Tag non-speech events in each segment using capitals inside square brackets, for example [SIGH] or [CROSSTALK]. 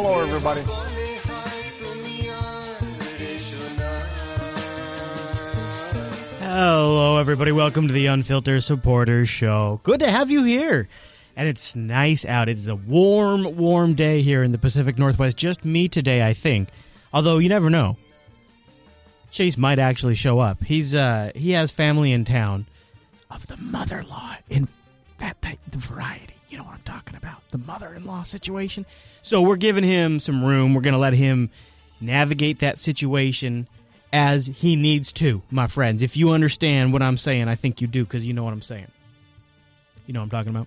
Hello, everybody. Hello, everybody. Welcome to the Unfilter Supporters Show. Good to have you here. And it's nice out. It is a warm, warm day here in the Pacific Northwest. Just me today, I think. Although you never know. Chase might actually show up. He's uh he has family in town of the mother-in-law in that type the variety. You know what I'm talking about. The mother-in-law situation. So we're giving him some room. We're going to let him navigate that situation as he needs to, my friends. If you understand what I'm saying, I think you do because you know what I'm saying. You know what I'm talking about?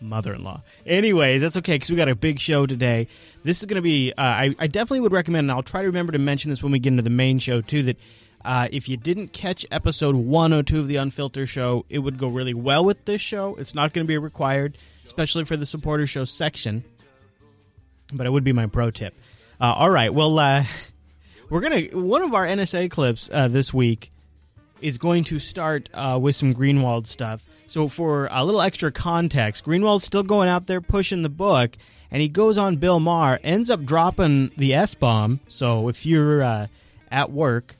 Mother in law. Anyways, that's okay because we got a big show today. This is going to be, uh, I, I definitely would recommend, and I'll try to remember to mention this when we get into the main show too, that uh, if you didn't catch episode 102 of the Unfilter Show, it would go really well with this show. It's not going to be required, especially for the supporter show section, but it would be my pro tip. Uh, all right, well, uh, [LAUGHS] we're gonna one of our NSA clips uh, this week is going to start uh, with some Greenwald stuff. So for a little extra context, Greenwald's still going out there pushing the book, and he goes on Bill Maher, ends up dropping the S bomb. So if you're uh, at work,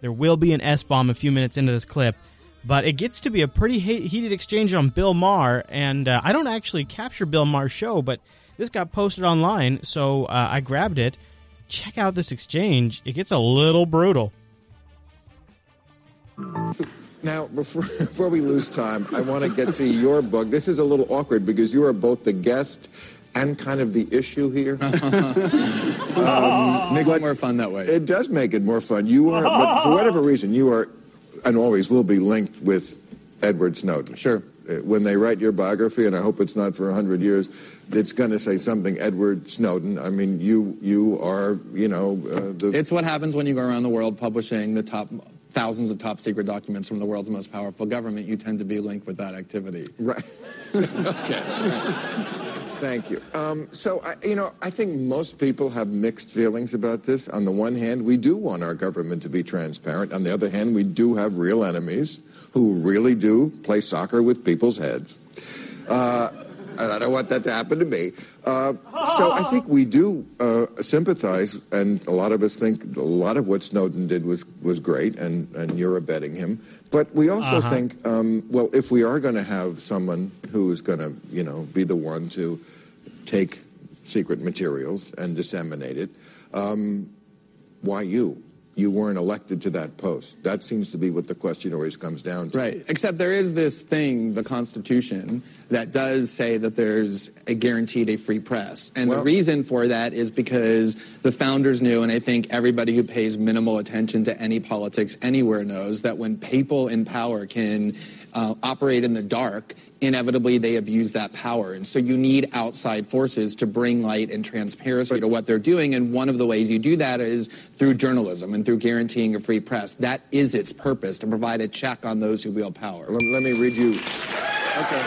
there will be an S bomb a few minutes into this clip. But it gets to be a pretty he- heated exchange on Bill Maher, and uh, I don't actually capture Bill Maher's show, but this got posted online, so uh, I grabbed it check out this exchange. It gets a little brutal. Now, before, [LAUGHS] before we lose time, I want to get to your book. This is a little awkward because you are both the guest and kind of the issue here. um, [LAUGHS] Makes it more fun that way. It does make it more fun. You are, but for whatever reason, you are, and always will be linked with Edward Snowden. Sure. Uh, When they write your biography, and I hope it's not for hundred years, it's going to say something Edward Snowden. I mean, you you are, you know, uh, the. It's what happens when you go around the world publishing the top thousands of top secret documents from the world's most powerful government. You tend to be linked with that activity. Right. [LAUGHS] okay. Thank you. Um, so, I, you know, I think most people have mixed feelings about this. On the one hand, we do want our government to be transparent. On the other hand, we do have real enemies who really do play soccer with people's heads. Uh, and I don't want that to happen to me. Uh, so I think we do uh, sympathize, and a lot of us think a lot of what Snowden did was, was great, and, and you're abetting him. But we also Uh-huh. think, um, well, if we are going to have someone who is going to, you know, be the one to take secret materials and disseminate it, um, why you? You weren't elected to that post. That seems to be what the question always comes down to. Right. Except there is this thing, the Constitution, that does say that there's a guaranteed a free press. And Well- the reason for that is because the founders knew, and I think everybody who pays minimal attention to any politics anywhere knows, that when people in power can uh, operate in the dark, inevitably they abuse that power. And so you need outside forces to bring light and transparency to what they're doing. And one of the ways you do that is through journalism and through guaranteeing a free press. That is its purpose, to provide a check on those who wield power. Let, let me read you. Okay.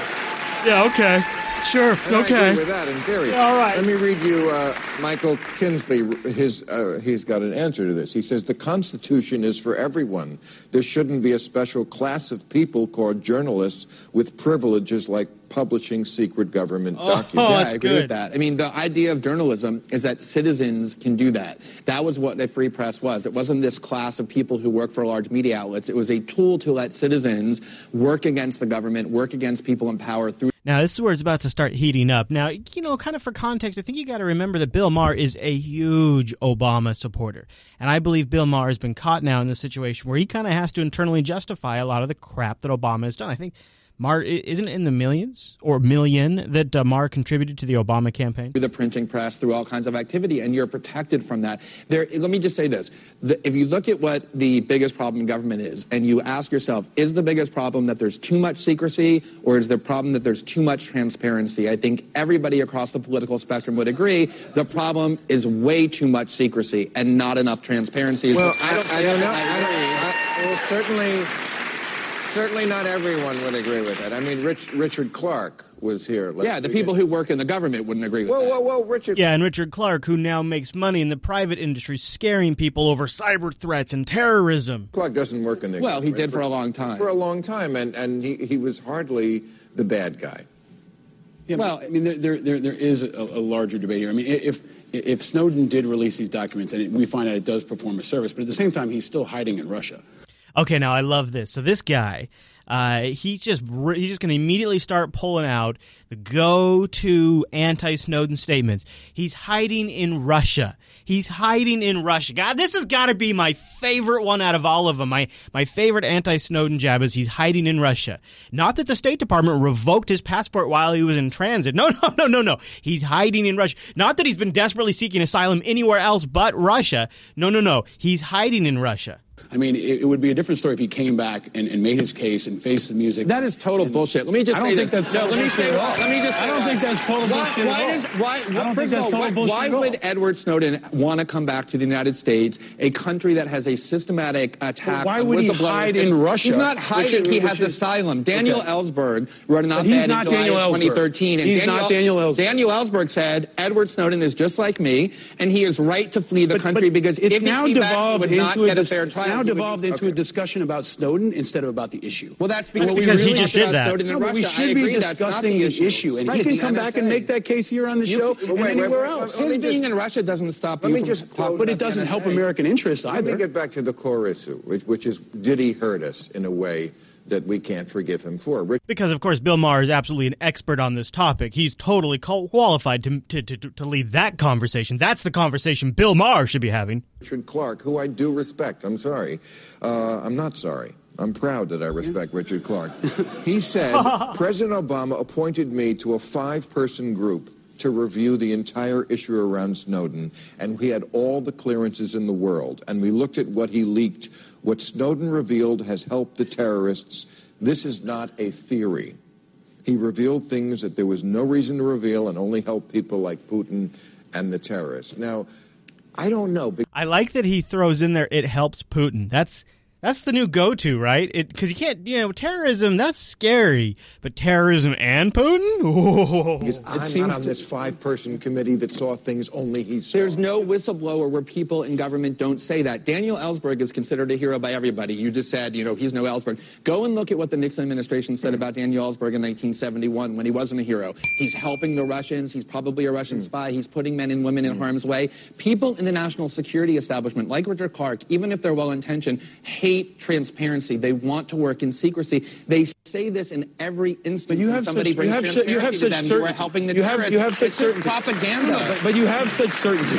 Yeah, okay. Sure, And I agree with that in theory. Yeah, all right. Let me read you uh, Michael Kinsley. His uh, he's got an answer to this. He says the Constitution is for everyone. There shouldn't be a special class of people called journalists with privileges like publishing secret government documents. Oh, yeah, I agree good. with that. I mean, the idea of journalism is that citizens can do that. That was what the free press was. It wasn't this class of people who work for large media outlets. It was a tool to let citizens work against the government, work against people in power through Now, this is where it's about to start heating up. Now, you know, kind of for context, I think you got to remember that Bill Maher is a huge Obama supporter. And I believe Bill Maher has been caught now in the situation where he kind of has to internally justify a lot of the crap that Obama has done. I think Maher i- isn't it in the millions or million that uh, Maher contributed to the Obama campaign. through the printing press, through all kinds of activity, and you're protected from that. There, let me just say this: the, if you look at what the biggest problem in government is, and you ask yourself, is the biggest problem that there's too much secrecy, or is the problem that there's too much transparency? I think everybody across the political spectrum would agree the problem is way too much secrecy and not enough transparency. Well, I don't, I, don't know. I I agree. I- well, certainly, certainly not everyone would agree with that. I mean, Rich, Richard Clarke was here. last yeah, the weekend. people who work in the government wouldn't agree with Whoa, that. whoa, whoa, whoa, Richard. Yeah, and Richard Clarke, who now makes money in the private industry, scaring people over cyber threats and terrorism. Clarke doesn't work in the. Well, he did for a long time. For a long time, and and he he was hardly the bad guy. Yeah, Well- well, I mean, there, there, there, there is a, a larger debate here. I mean, if if Snowden did release these documents, and we find out it does perform a service, but at the same time, he's still hiding in Russia. Okay, now I love this. So this guy, uh, he's just he's just going to immediately start pulling out the go-to anti-Snowden statements. He's hiding in Russia. He's hiding in Russia. God, this has got to be my favorite one out of all of them. My my favorite anti-Snowden jab is he's hiding in Russia. Not that the State Department revoked his passport while he was in transit. No, [LAUGHS] no, no, no, no. He's hiding in Russia. Not that he's been desperately seeking asylum anywhere else but Russia. No, no, no. He's hiding in Russia. I mean, it, it would be a different story if he came back and, and made his case and faced the music. That is total bullshit. Let me just I don't say think this. that's no, total let me bullshit say. Let me just. I don't why. think that's total why, bullshit Why at all. why? I don't think that's all, total why, bullshit why at all. would Edward Snowden want to come back to the United States, a country that has a systematic attack? why would he hide in Russia, He's not hiding. is- he has is- asylum. Daniel Okay. Ellsberg wrote an op-ed he's in not July Daniel of Ellsberg. 2013. And He's Daniel, not Daniel Ellsberg. Daniel Ellsberg said Edward Snowden is just like me, and he is right to flee the But- country because if he now came back, he devolved would not into get a fair trial. Now devolved into okay. a discussion about Snowden instead of about the issue. Well, that's What because, we Because he just did that. Snowden No, but we should I be agree, that's not discussing the the issue, and Right, he can the come back and make that case here on the You- show wait, and wait, anywhere wait, else. let His being in Russia doesn't stop let me just quote- But it doesn't help American interests either. Let me either. get back to the core issue, which, which is did he hurt us in a way that we can't forgive him for? Rich- Because of course Bill Maher is absolutely an expert on this topic. He's totally qualified to, to to to lead that conversation. That's the conversation Bill Maher should be having. Richard Clarke, who I do respect, I'm sorry. Uh, I'm not sorry. I'm proud that I respect Richard Clarke. He said [LAUGHS] President Obama appointed me to a five person group to review the entire issue around Snowden, and we had all the clearances in the world. And we looked at what he leaked. What Snowden revealed has helped the terrorists. This is not a theory. He revealed things that there was no reason to reveal and only helped people like Putin and the terrorists. Now, I don't know. I like that he throws in there. It helps Putin. That's that's the new go-to, right? Because you can't, you know, terrorism. That's scary, but terrorism and Putin. [LAUGHS] Whoa. Because I'm seems not on this five-person committee that saw things only he saw. There's no whistleblower where people in government don't say that. Daniel Ellsberg is considered a hero by everybody. You just said, you know, he's no Ellsberg. Go and look at what the Nixon administration said about Daniel Ellsberg in 1971 when he wasn't a hero. He's helping the Russians. He's probably a Russian hmm. spy. He's putting men and women in hmm. harm's way. People in the national security establishment, like Richard Clarke, even if they're well-intentioned, hate transparency. They want to work in secrecy. They say this in every instance But you have somebody such, you have, su- you have such to them. certainty. You are helping the you have, terrorists. you have such It's certainty. propaganda. No, but, but you have such certainty.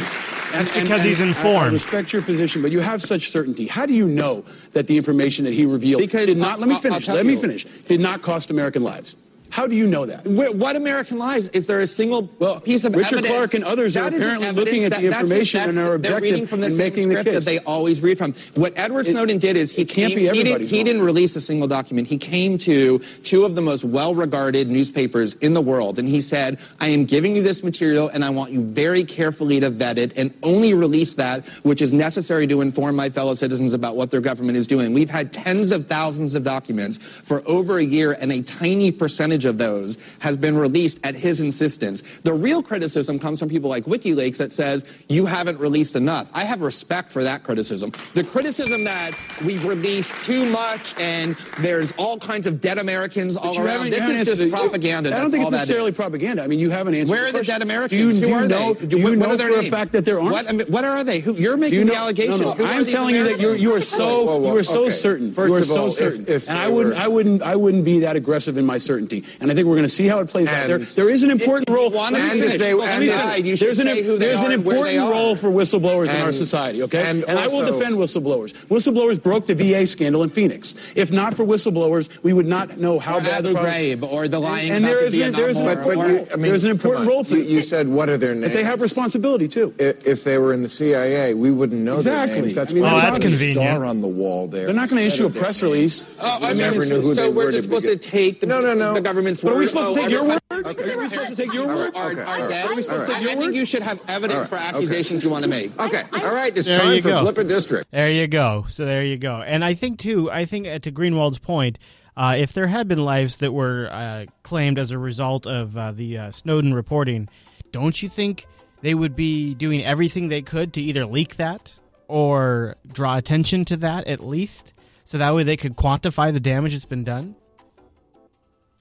And, That's because he's I- I informed. respect your position, but you have such certainty. How do you know that the information that he revealed Because did not? I'll- let me I'll- I'll finish. tell Let me finish. Did not cost American lives. How do you know that? Where, what American lives? Is there a single Well, piece of Richard evidence? Clarke and others are apparently looking at That- the information that's- and are objective from the and making the case. that they always read from. What Edward It- Snowden did is he can't came, be he, didn't, he didn't release a single document. He came to two of the most well-regarded newspapers in the world, and he said, "I am giving you this material, and I want you very carefully to vet it and only release that which is necessary to inform my fellow citizens about what their government is doing." We've had tens of thousands of documents for over a year, and a tiny percentage of those has been released at his insistence. The real criticism comes from people like WikiLeaks that says you haven't released enough. I have respect for that criticism. The criticism that we've released too much and there's all kinds of dead Americans all you around. This is just the- propaganda. I don't That's think it's necessarily propaganda. I mean, you haven't answered. Where the are the question. dead Americans? Do you, Who do you are know? they? Do you what, know what are their for a fact that there aren't? What, I mean, what are they? Who, you're making you know, the allegation. No, no. I'm telling you that you're you are so Whoa, whoa, you are so okay. certain. First you are of so all, if- certain. if and I wouldn't were- I wouldn't I wouldn't be that aggressive in my certainty. And I think we're going to see how it plays out. There there is an important If role. Let and if they- Let and if- you should There's an who they there's an are where they important are. role for whistleblowers in our society. Okay, and I will defend whistleblowers. Whistleblowers broke the VA scandal in Phoenix. If not for whistleblowers, we would not know how Or bad the problem- Ghraib or the lying And about there the is a- Vietnam there's an War. But, but or- you, I mean, there's an important role for you, you said what are their names? But they have responsibility too. I- If they were in the CIA, we wouldn't know Exactly. their names. That's I mean, why Oh, there's that's a convenient. Star on the wall there. They're not going to issue a press release. Oh, I I never mean, knew who so they we're were just to supposed to begin- take the, No, no, no. The government's But word. are we supposed to take your word? countries- Are we supposed to take your word? right, okay, Are all right. dead? Are we supposed to All take I your think word? you should have evidence for All right, okay. accusations you want to make. Okay, all right, it's time for go. Flip a District. There you go. So there you go. And I think too. I think uh, to Greenwald's point, uh, if there had been lives that were uh, claimed as a result of uh, the uh, Snowden reporting, don't you think they would be doing everything they could to either leak that or draw attention to that at least, so that way they could quantify the damage that's been done?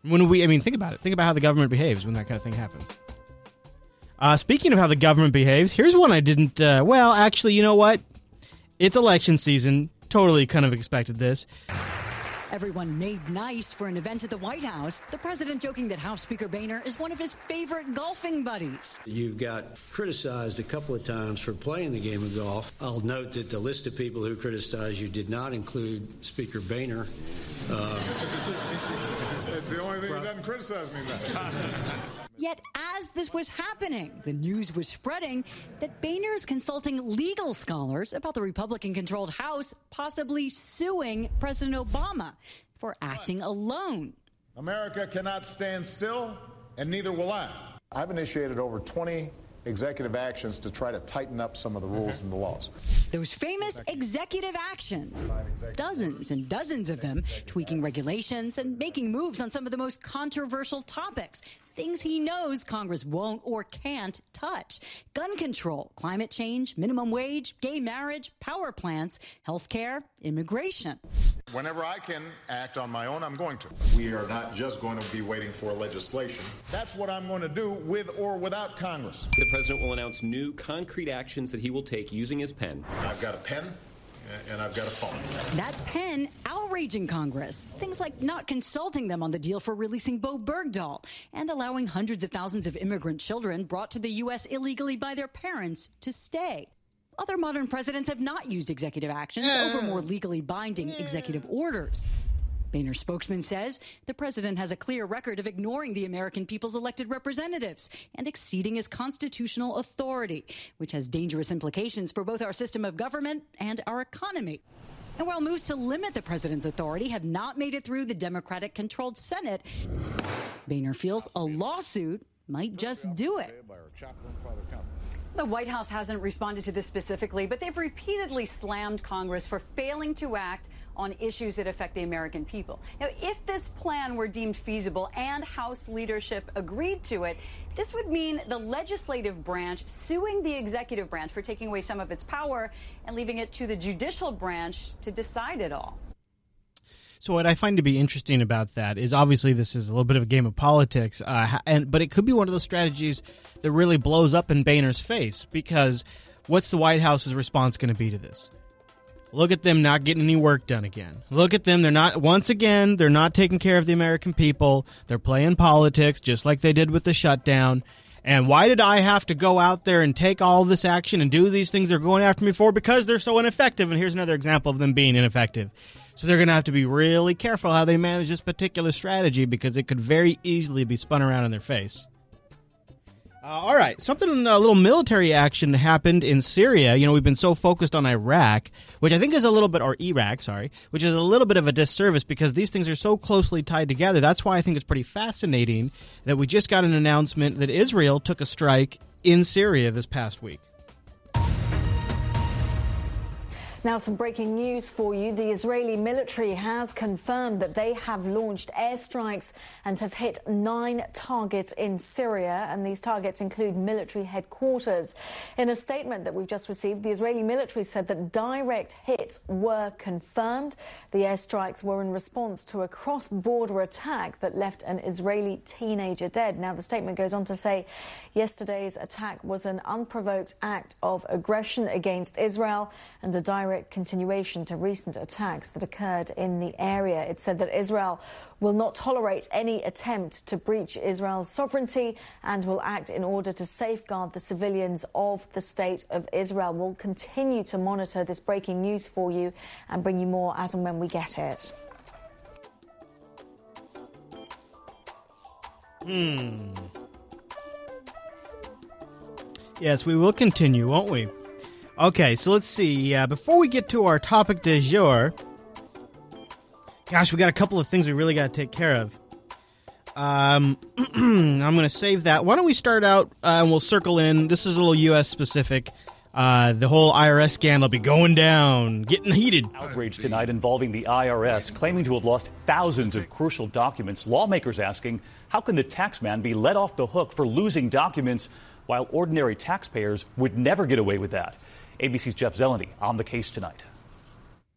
When we, I mean, think about it. Think about how the government behaves when that kind of thing happens. Uh, speaking of how the government behaves, here's one I didn't. Uh, well, actually, you know what? It's election season. Totally kind of expected this. Everyone made nice for an event at the White House. The president joking that House Speaker Boehner is one of his favorite golfing buddies. You've got criticized a couple of times for playing the game of golf. I'll note that the list of people who criticized you did not include Speaker Boehner. Uh, it's the only thing that doesn't criticize me then. [LAUGHS] Yet, as this was happening, the news was spreading that Boehner is consulting legal scholars about the Republican controlled House possibly suing President Obama for acting alone. America cannot stand still, and neither will I. I've initiated over 20 executive actions to try to tighten up some of the mm-hmm. rules and the laws. Those famous executive actions, dozens and dozens of them, tweaking regulations and making moves on some of the most controversial topics things he knows Congress won't or can't touch gun control, climate change, minimum wage, gay marriage, power plants, health care, immigration. Whenever I can act on my own, I'm going to. We are not just going to be waiting for legislation. That's what I'm going to do with or without Congress. The president will announce new concrete actions that he will take using his pen. I've got a pen and I've got a phone. That pen outraging Congress. Things like not consulting them on the deal for releasing Bowe Bergdahl and allowing hundreds of thousands of immigrant children brought to the U.S. illegally by their parents to stay. Other modern presidents have not used executive actions over more legally binding executive orders. Boehner spokesman says the president has a clear record of ignoring the American people's elected representatives and exceeding his constitutional authority, which has dangerous implications for both our system of government and our economy. And while moves to limit the president's authority have not made it through the Democratic controlled Senate, Boehner feels a lawsuit might just do it. The White House hasn't responded to this specifically, but they've repeatedly slammed Congress for failing to act on issues that affect the American people. Now, if this plan were deemed feasible and House leadership agreed to it, this would mean the legislative branch suing the executive branch for taking away some of its power and leaving it to the judicial branch to decide it all. So what I find to be interesting about that is obviously this is a little bit of a game of politics, uh, and but it could be one of those strategies that really blows up in Boehner's face because what's the White House's response going to be to this? Look at them not getting any work done again. Look at them. They're not, once again, they're not taking care of the American people. They're playing politics just like they did with the shutdown. And why did I have to go out there and take all this action and do these things they're going after me for? Because they're so ineffective. And here's another example of them being ineffective. So they're going to have to be really careful how they manage this particular strategy because it could very easily be spun around in their face. Uh, all right, something a little military action happened in Syria. You know, we've been so focused on Iraq, which I think is a little bit, or Iraq, sorry, which is a little bit of a disservice because these things are so closely tied together. That's why I think it's pretty fascinating that we just got an announcement that Israel took a strike in Syria this past week. Now, some breaking news for you. The Israeli military has confirmed that they have launched airstrikes and have hit nine targets in Syria, and these targets include military headquarters. In a statement that we've just received, the Israeli military said that direct hits were confirmed. The airstrikes were in response to a cross border attack that left an Israeli teenager dead. Now, the statement goes on to say yesterday's attack was an unprovoked act of aggression against Israel and a direct direct continuation to recent attacks that occurred in the area. It said that Israel will not tolerate any attempt to breach Israel's sovereignty and will act in order to safeguard the civilians of the state of Israel. We'll continue to monitor this breaking news for you and bring you more as and when we get it. Hmm. Yes, we will continue, won't we? Okay, so let's see. Uh, before we get to our topic de jour, gosh, we got a couple of things we really got to take care of. Um, [CLEARS THROAT] I'm going to save that. Why don't we start out uh, and we'll circle in. This is a little U.S. specific. Uh, the whole IRS scandal be going down, getting heated. Outrage tonight involving the IRS, claiming to have lost thousands of crucial documents. Lawmakers asking, how can the taxman be let off the hook for losing documents while ordinary taxpayers would never get away with that? ABC's Jeff Zeleny on the case tonight.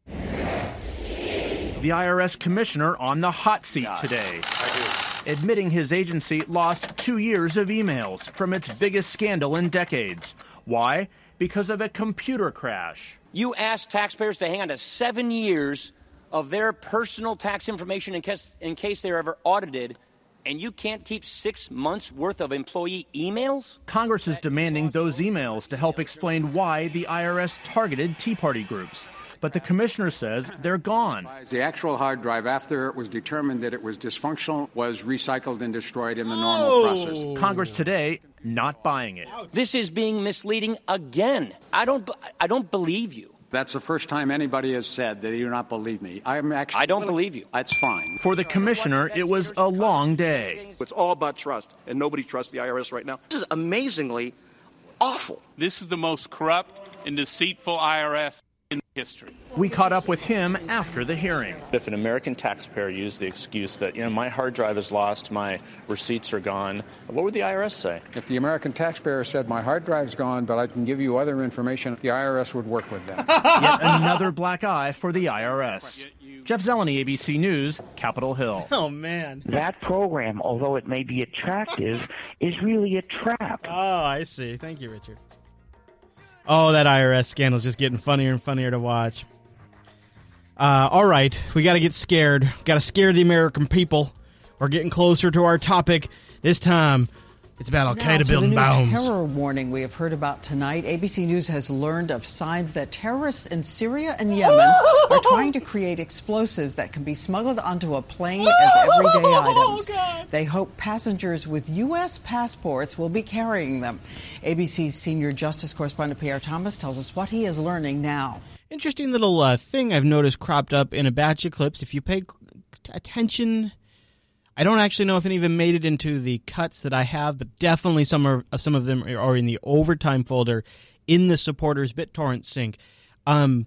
The IRS commissioner on the hot seat today. admitting his agency lost two years of emails from its biggest scandal in decades. Why? Because of a computer crash. You asked taxpayers to hang on to seven years of their personal tax information in case, in case they're ever audited, and you can't keep six months worth of employee emails? Congress is demanding those emails to help explain why the IRS targeted Tea Party groups but the commissioner says they're gone. The actual hard drive, after it was determined that it was dysfunctional, was recycled and destroyed in the normal oh. process. Congress today not buying it. This is being misleading again. I don't I don't believe you. That's the first time anybody has said that you do not believe me. I'm actually I don't believe you. That's fine. For the commissioner, it was a long day. It's all about trust, and nobody trusts the IRS right now. This is amazingly awful. This is the most corrupt and deceitful IRS in history. We caught up with him after the hearing. If an American taxpayer used the excuse that, you know, my hard drive is lost, my receipts are gone, what would the IRS say? If the American taxpayer said, my hard drive's gone, but I can give you other information, the IRS would work with them. [LAUGHS] Yet another black eye for the IRS. Jeff Zeleny, ABC News, Capitol Hill. [LAUGHS] Oh, man. That program, although it may be attractive, is really a trap. Oh, I see. Thank you, Richard. Oh, that IRS scandal is just getting funnier and funnier to watch. Uh, all right, we got to get scared. Got to scare the American people. We're getting closer to our topic. This time, it's about Al Qaeda building bombs. terror warning we have heard about tonight. ABC News has learned of signs that terrorists in Syria and [LAUGHS] Yemen are trying to create explosives that can be smuggled onto a plane as everyday [LAUGHS] oh, items. They hope passengers with U.S. passports will be carrying them. ABC's senior justice correspondent Pierre Thomas tells us what he is learning now. Interesting little uh, thing I've noticed cropped up in a batch of clips. If you pay attention I don't actually know if any of them made it into the cuts that I have, but definitely some are some of them are in the overtime folder in the supporters BitTorrent sync. Um,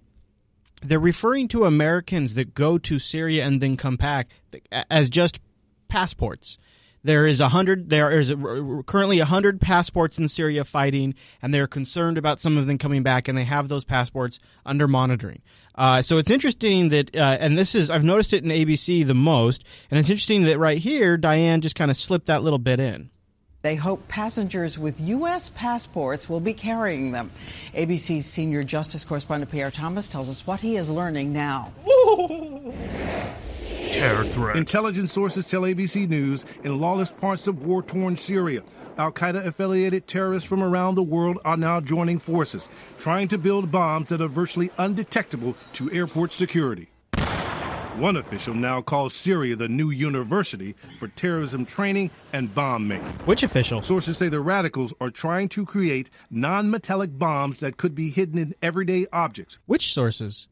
they're referring to Americans that go to Syria and then come back as just passports. There is a hundred. There is a, currently a hundred passports in Syria fighting, and they're concerned about some of them coming back, and they have those passports under monitoring. Uh, so it's interesting that, uh, and this is I've noticed it in ABC the most, and it's interesting that right here Diane just kind of slipped that little bit in. They hope passengers with U.S. passports will be carrying them. ABC's senior justice correspondent Pierre Thomas tells us what he is learning now. [LAUGHS] terror threat. Intelligence sources tell ABC News in lawless parts of war torn Syria, Al Qaeda affiliated terrorists from around the world are now joining forces, trying to build bombs that are virtually undetectable to airport security. One official now calls Syria the new university for terrorism training and bomb making. Which official? Sources say the radicals are trying to create non metallic bombs that could be hidden in everyday objects. Which sources?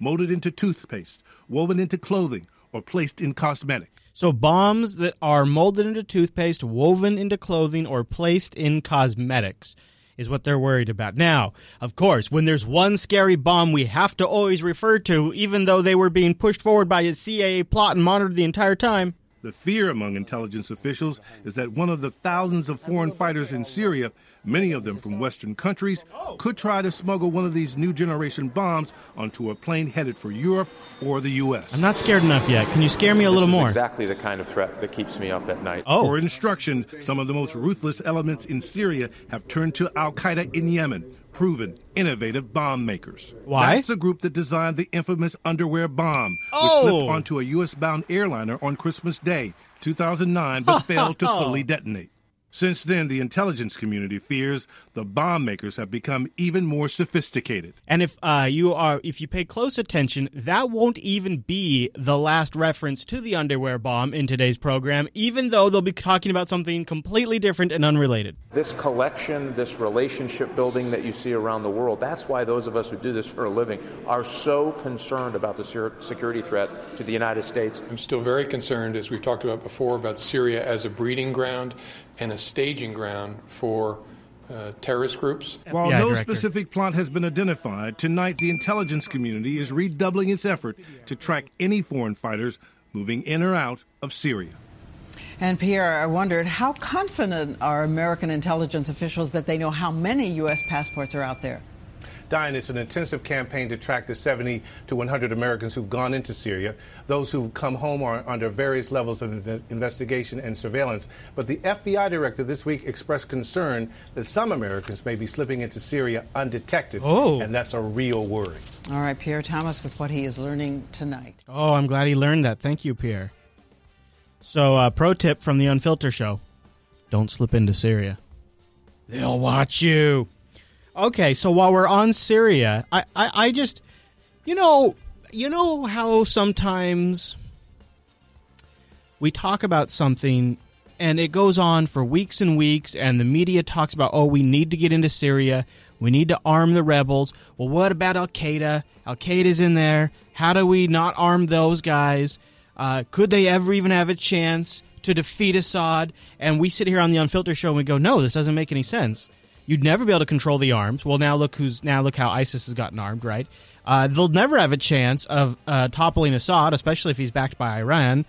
Molded into toothpaste, woven into clothing, or placed in cosmetics. So bombs that are molded into toothpaste, woven into clothing, or placed in cosmetics is what they're worried about. Now, of course, when there's one scary bomb we have to always refer to, even though they were being pushed forward by a CIA plot and monitored the entire time. The fear among intelligence officials is that one of the thousands of foreign fighters in Syria many of them from Western countries, could try to smuggle one of these new generation bombs onto a plane headed for Europe or the U.S. I'm not scared enough yet. Can you scare me a little more? exactly the kind of threat that keeps me up at night. Oh. For instruction, some of the most ruthless elements in Syria have turned to Al Qaeda in Yemen proven, innovative bomb makers. Why? That's the group that designed the infamous underwear bomb, which oh. slipped onto a U.S. bound airliner on Christmas Day, 2009, but [LAUGHS] failed to fully detonate. Since then, the intelligence community fears the bomb makers have become even more sophisticated. And if uh, you are, if you pay close attention, that won't even be the last reference to the underwear bomb in today's program, even though they'll be talking about something completely different and unrelated. This collection, this relationship building that you see around the world, that's why those of us who do this for a living are so concerned about the security threat to the United States. I'm still very concerned, as we've talked about before, about Syria as a breeding ground and a staging ground for uh, terrorist groups. While no director. specific plot has been identified, tonight the intelligence community is redoubling its effort to track any foreign fighters moving in or out of Syria. And Pierre, I wondered how confident are American intelligence officials that they know how many U.S. passports are out there? Dying. It's an intensive campaign to track the 70 to 100 Americans who've gone into Syria. Those who've come home are under various levels of inve- investigation and surveillance. But the FBI director this week expressed concern that some Americans may be slipping into Syria undetected. Oh. And that's a real worry. All right, Pierre Thomas with what he is learning tonight. Oh, I'm glad he learned that. Thank you, Pierre. So, uh, pro tip from the Unfilter Show don't slip into Syria. They'll watch you. Okay, so while we're on Syria, I, I, I just, you know, you know how sometimes we talk about something and it goes on for weeks and weeks, and the media talks about, oh, we need to get into Syria. We need to arm the rebels. Well, what about Al Qaeda? Al Qaeda's in there. How do we not arm those guys? Uh, could they ever even have a chance to defeat Assad? And we sit here on the Unfilter show and we go, no, this doesn't make any sense. You'd never be able to control the arms. Well, now look who's now look how ISIS has gotten armed, right? Uh, they'll never have a chance of uh, toppling Assad, especially if he's backed by Iran.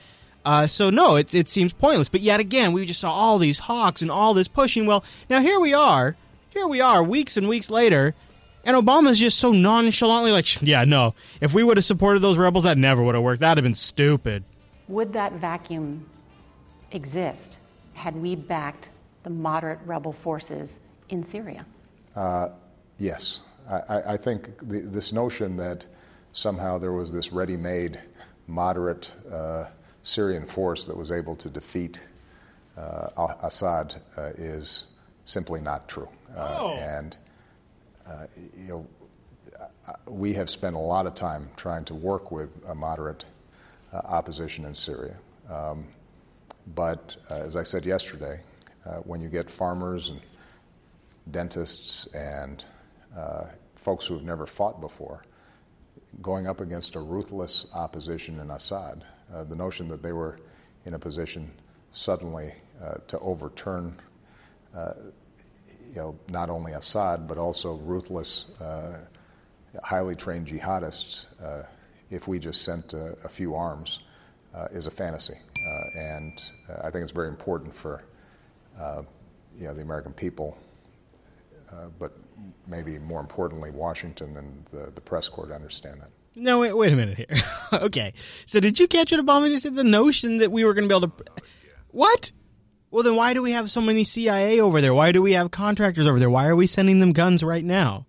Uh, so no, it it seems pointless. But yet again, we just saw all these hawks and all this pushing. Well, now here we are, here we are, weeks and weeks later, and Obama's just so nonchalantly like, yeah, no. If we would have supported those rebels, that never would have worked. That'd have been stupid. Would that vacuum exist had we backed the moderate rebel forces in Syria? Uh, yes. I, I think the, this notion that somehow there was this ready made moderate uh, Syrian force that was able to defeat uh, Assad uh, is simply not true. Uh, Oh. And, uh, you know, we have spent a lot of time trying to work with a moderate uh, opposition in Syria. Um, but uh, as I said yesterday, uh, when you get farmers and dentists and uh, folks who have never fought before going up against a ruthless opposition in Assad, uh, the notion that they were in a position suddenly uh, to overturn uh, you know, not only Assad, but also ruthless, uh, highly trained jihadists, uh, if we just sent a, few arms, is a fantasy. And I think it's very important for you know, the American people, Uh, but maybe more importantly, Washington and the, the press corps understand that. No, wait, wait a minute here. [LAUGHS] okay, so did you catch what Obama just said? The notion that we were going to be able to. What? Well, then why do we have so many CIA over there? Why do we have contractors over there? Why are we sending them guns right now?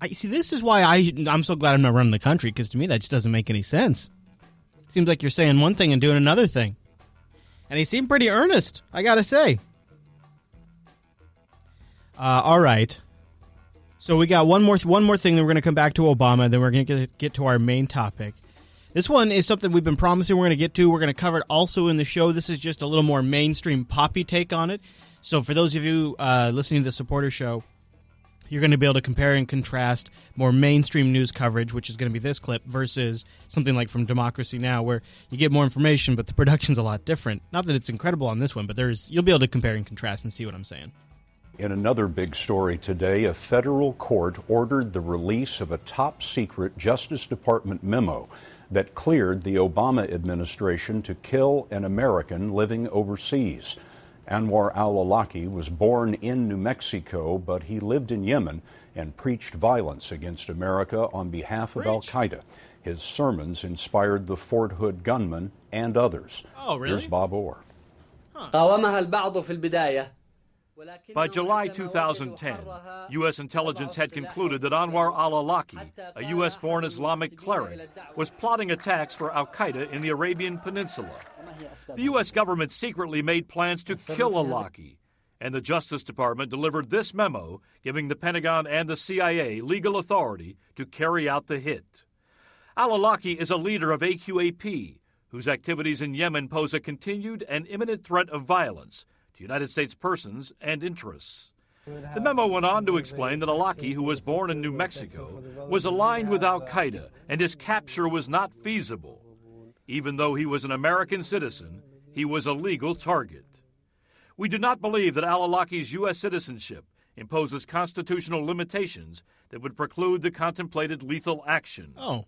I see. This is why I I'm so glad I'm not running the country because to me that just doesn't make any sense. Seems like you're saying one thing and doing another thing, and he seemed pretty earnest. I gotta say. Uh, all right. So we got one more one more thing. Then we're going to come back to Obama. Then we're going to get to our main topic. This one is something we've been promising we're going to get to. We're going to cover it also in the show. This is just a little more mainstream poppy take on it. So for those of you uh, listening to the supporter show, you're going to be able to compare and contrast more mainstream news coverage, which is going to be this clip, versus something like from Democracy Now, where you get more information, but the production's a lot different. Not that it's incredible on this one, but there's you'll be able to compare and contrast and see what I'm saying. In another big story today, a federal court ordered the release of a top secret Justice Department memo that cleared the Obama administration to kill an American living overseas. Anwar al Awlaki was born in New Mexico, but he lived in Yemen and preached violence against America on behalf of Al Qaeda. His sermons inspired the Fort Hood gunmen and others. Oh, really? Here's Bob Orr. Huh. By July 2010, U.S. intelligence had concluded that Anwar al Awlaki, a U.S. born Islamic cleric, was plotting attacks for Al Qaeda in the Arabian Peninsula. The U.S. government secretly made plans to kill Awlaki, and the Justice Department delivered this memo giving the Pentagon and the CIA legal authority to carry out the hit. Al Awlaki is a leader of AQAP, whose activities in Yemen pose a continued and imminent threat of violence to United States persons and interests. The memo went on to explain that Awlaki, who was born in New Mexico, was aligned with Al Qaeda and his capture was not feasible. Even though he was an American citizen, he was a legal target. We do not believe that Al Awlaki's U.S. citizenship imposes constitutional limitations that would preclude the contemplated lethal action. Oh.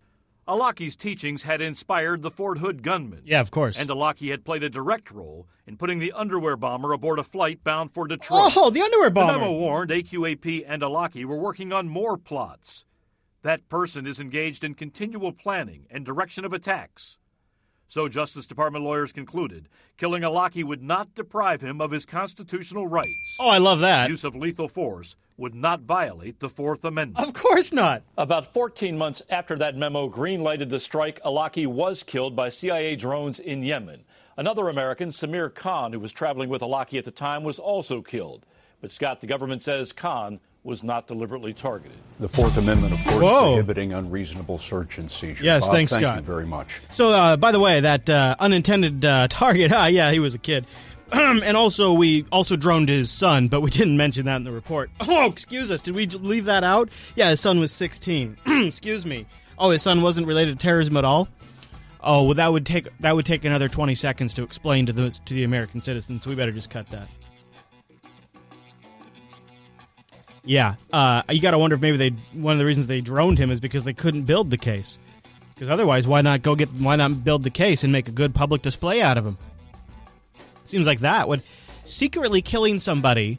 Awlaki's teachings had inspired the Fort Hood gunman. Yeah, of course. And Awlaki had played a direct role in putting the underwear bomber aboard a flight bound for Detroit. Oh, the underwear bomber. The memo warned AQAP and Awlaki were working on more plots. That person is engaged in continual planning and direction of attacks. So Justice Department lawyers concluded killing Awlaki would not deprive him of his constitutional rights. Oh, I love that. Use of lethal force would not violate the Fourth Amendment. Of course not. About 14 months after that memo green-lighted the strike, Awlaki was killed by CIA drones in Yemen. Another American, Samir Khan, who was traveling with Awlaki at the time, was also killed. But Scott, the government says Khan was not deliberately targeted. The Fourth Amendment, of course, Whoa. prohibiting unreasonable search and seizure. Yes, Bob, thanks, thank Scott. you very much. So, uh, by the way, that uh, unintended uh, [LAUGHS] target, ah, yeah, he was a kid. [CLEARS THROAT] and also, we also droned his son, but we [LAUGHS] didn't mention that in the report. [LAUGHS] Oh, excuse us. Did we leave that out? Yeah, his son was 16. [CLEARS THROAT] excuse me. Oh, his son wasn't related to terrorism at all? Oh, well, that would take that would take another 20 seconds to explain to the to the American citizens, so we better just cut that. Yeah, uh, you got to wonder if maybe they one of the reasons they droned him is because they couldn't build the case. Because otherwise, why not go get why not build the case and make a good public display out of him? Seems like that would secretly killing somebody.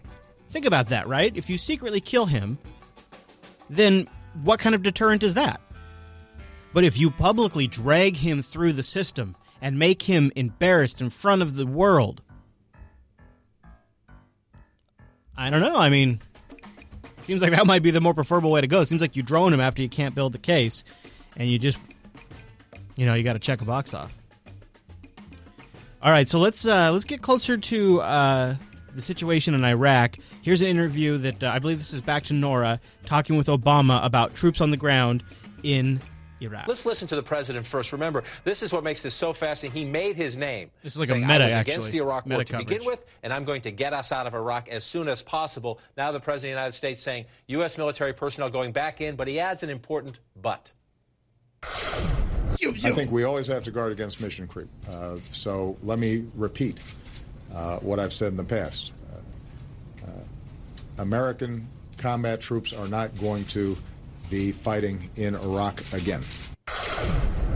Think about that, right? If you secretly kill him, then what kind of deterrent is that? But if you publicly drag him through the system and make him embarrassed in front of the world, I don't know. I mean, seems like that might be the more preferable way to go. Seems like you drone him after you can't build the case, and you just, you know, you got to check a box off. All right, so let's uh, let's get closer to uh, the situation in Iraq. Here's an interview that uh, I believe this is back to Nora talking with Obama about troops on the ground in Iraq. Let's listen to the president first. Remember, this is what makes this so fascinating. He made his name. This is like a meta, I was actually. against the Iraq War Meta to begin with, and I'm going to get us out of Iraq as soon as possible. Now the president of the United States saying U.S. military personnel going back in, but he adds an important but. I think we always have to guard against mission creep. Uh, so let me repeat uh, what I've said in the past. Uh, uh, American combat troops are not going to be fighting in Iraq again.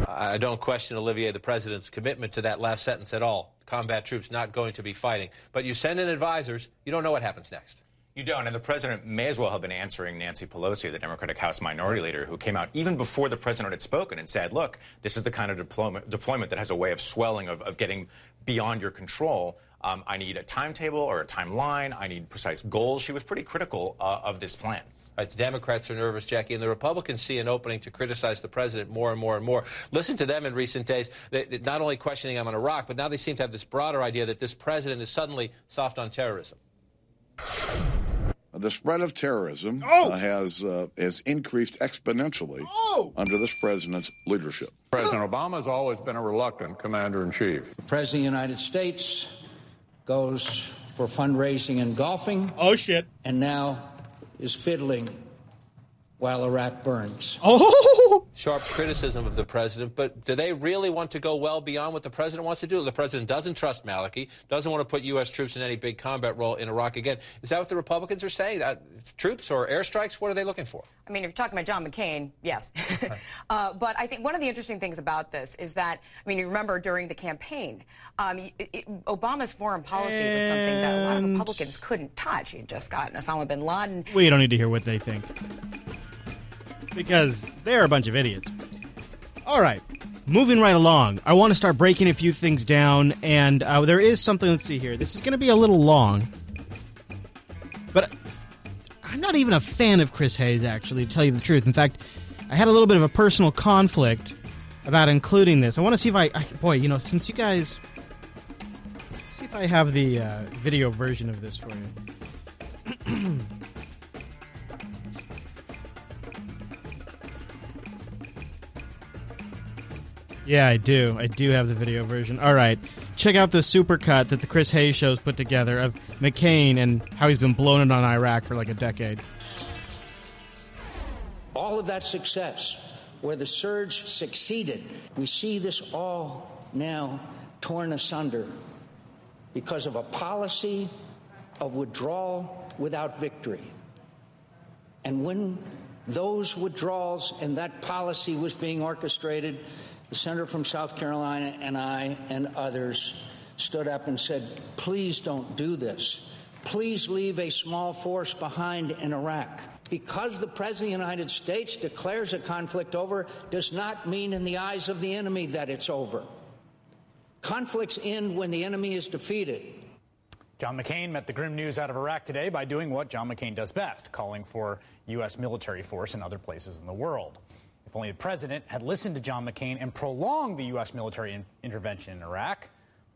I don't question, Olivier, the president's commitment to that last sentence at all. Combat troops not going to be fighting. But you send in advisors, you don't know what happens next. You don't, and the president may as well have been answering Nancy Pelosi, the Democratic House Minority Leader, who came out even before the president had spoken and said, "Look, this is the kind of deployment, deployment that has a way of swelling, of, of getting beyond your control. Um, I need a timetable or a timeline. I need precise goals." She was pretty critical uh, of this plan. Right, the Democrats are nervous, Jackie, and the Republicans see an opening to criticize the president more and more and more. Listen to them in recent days, they, they- not only questioning him on Iraq, but now they seem to have this broader idea that this president is suddenly soft on terrorism. The spread of terrorism Oh! uh, has uh, has increased exponentially under this president's leadership. President Obama has always been a reluctant commander in chief. The President of the United States goes for fundraising and golfing. Oh, shit. And now is fiddling while Iraq burns. Oh! Sharp criticism of the president, but do they really want to go well beyond what the president wants to do? The president doesn't trust Maliki, doesn't want to put U.S. troops in any big combat role in Iraq again. Is that what the Republicans are saying? Uh, troops or airstrikes? What are they looking for? I mean, if you're talking about John McCain, yes. [LAUGHS] [LAUGHS] uh, but I think one of the interesting things about this is that, I mean, you remember during the campaign, um, it, it, Obama's foreign policy was something that a lot of Republicans couldn't touch. He had just gotten Osama bin Laden. We don't need to hear what they think. Because they're a bunch of idiots. All right. Moving right along. I want to start breaking a few things down, and uh, there is something. Let's see here. This is going to be a little long. But I'm not even a fan of Chris Hayes, actually, to tell you the truth. In fact, I had a little bit of a personal conflict about including this. I want to see if I, I boy, you know, since you guys, see if I have the uh, video version of this for you. [CLEARS THROAT] Yeah, I do. I do have the video version. All right. Check out the supercut that the Chris Hayes show's put together of McCain and how he's been blown it on Iraq for like a decade. All of that success, where the surge succeeded, we see this all now torn asunder because of a policy of withdrawal without victory. And when those withdrawals and that policy was being orchestrated, the senator from South Carolina and I and others stood up and said, please don't do this. Please leave a small force behind in Iraq. Because the President of the United States declares a conflict over does not mean in the eyes of the enemy that it's over. Conflicts end when the enemy is defeated. John McCain met the grim news out of Iraq today by doing what John McCain does best, calling for U.S. military force in other places in the world. If only the president had listened to John McCain and prolonged the U.S. military in- intervention in Iraq.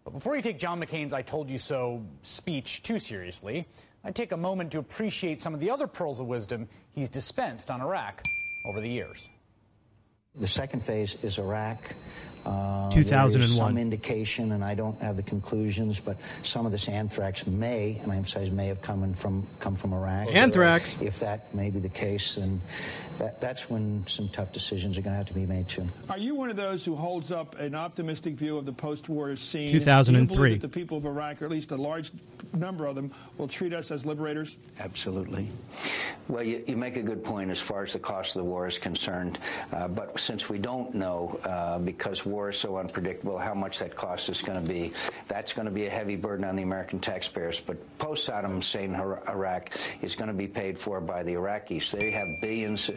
But before you take John McCain's I told you so speech too seriously, I'd take a moment to appreciate some of the other pearls of wisdom he's dispensed on Iraq over the years. The second phase is Iraq. Uh, 2001. There is some indication, and I don't have the conclusions, but some of this anthrax may, and I emphasize may, have come in from come from Iraq. Anthrax. If that may be the case, then that, that's when some tough decisions are going to have to be made too. Are you one of those who holds up an optimistic view of the post-war scene? 2003. Do you believe that the people of Iraq, or at least a large number of them, will treat us as liberators? Absolutely. Well, you, you make a good point as far as the cost of the war is concerned. Uh, but since we don't know, uh, because war is so unpredictable, how much that cost is going to be, that's going to be a heavy burden on the American taxpayers. But post Saddam Hussein Iraq is going to be paid for by the Iraqis. They have billions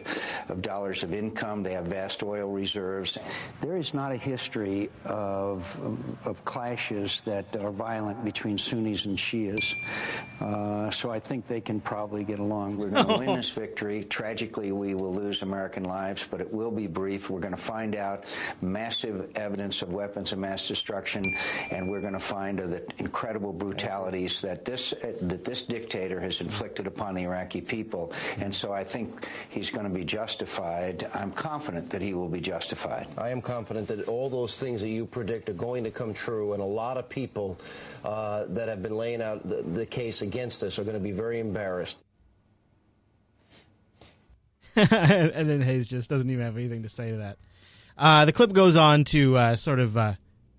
of dollars of income. They have vast oil reserves. There is not a history of, of clashes that are violent between Sunnis and Shias. Uh, so I think they can probably get along. We're going to win this victory. Tragically, we will lose American lives, but it will be brief. We're going to find out massive evidence of weapons of mass destruction, and we're going to find uh, the incredible brutalities that this uh, that this dictator has inflicted upon the Iraqi people. And so I think he's going to be justified. I'm confident that he will be justified. I am confident that all those things that you predict are going to come true, and a lot of people uh, that have been laying out the, the case against this are going to be very embarrassed. [LAUGHS] and then Hayes just doesn't even have anything to say to that. Uh, the clip goes on to uh, sort of uh,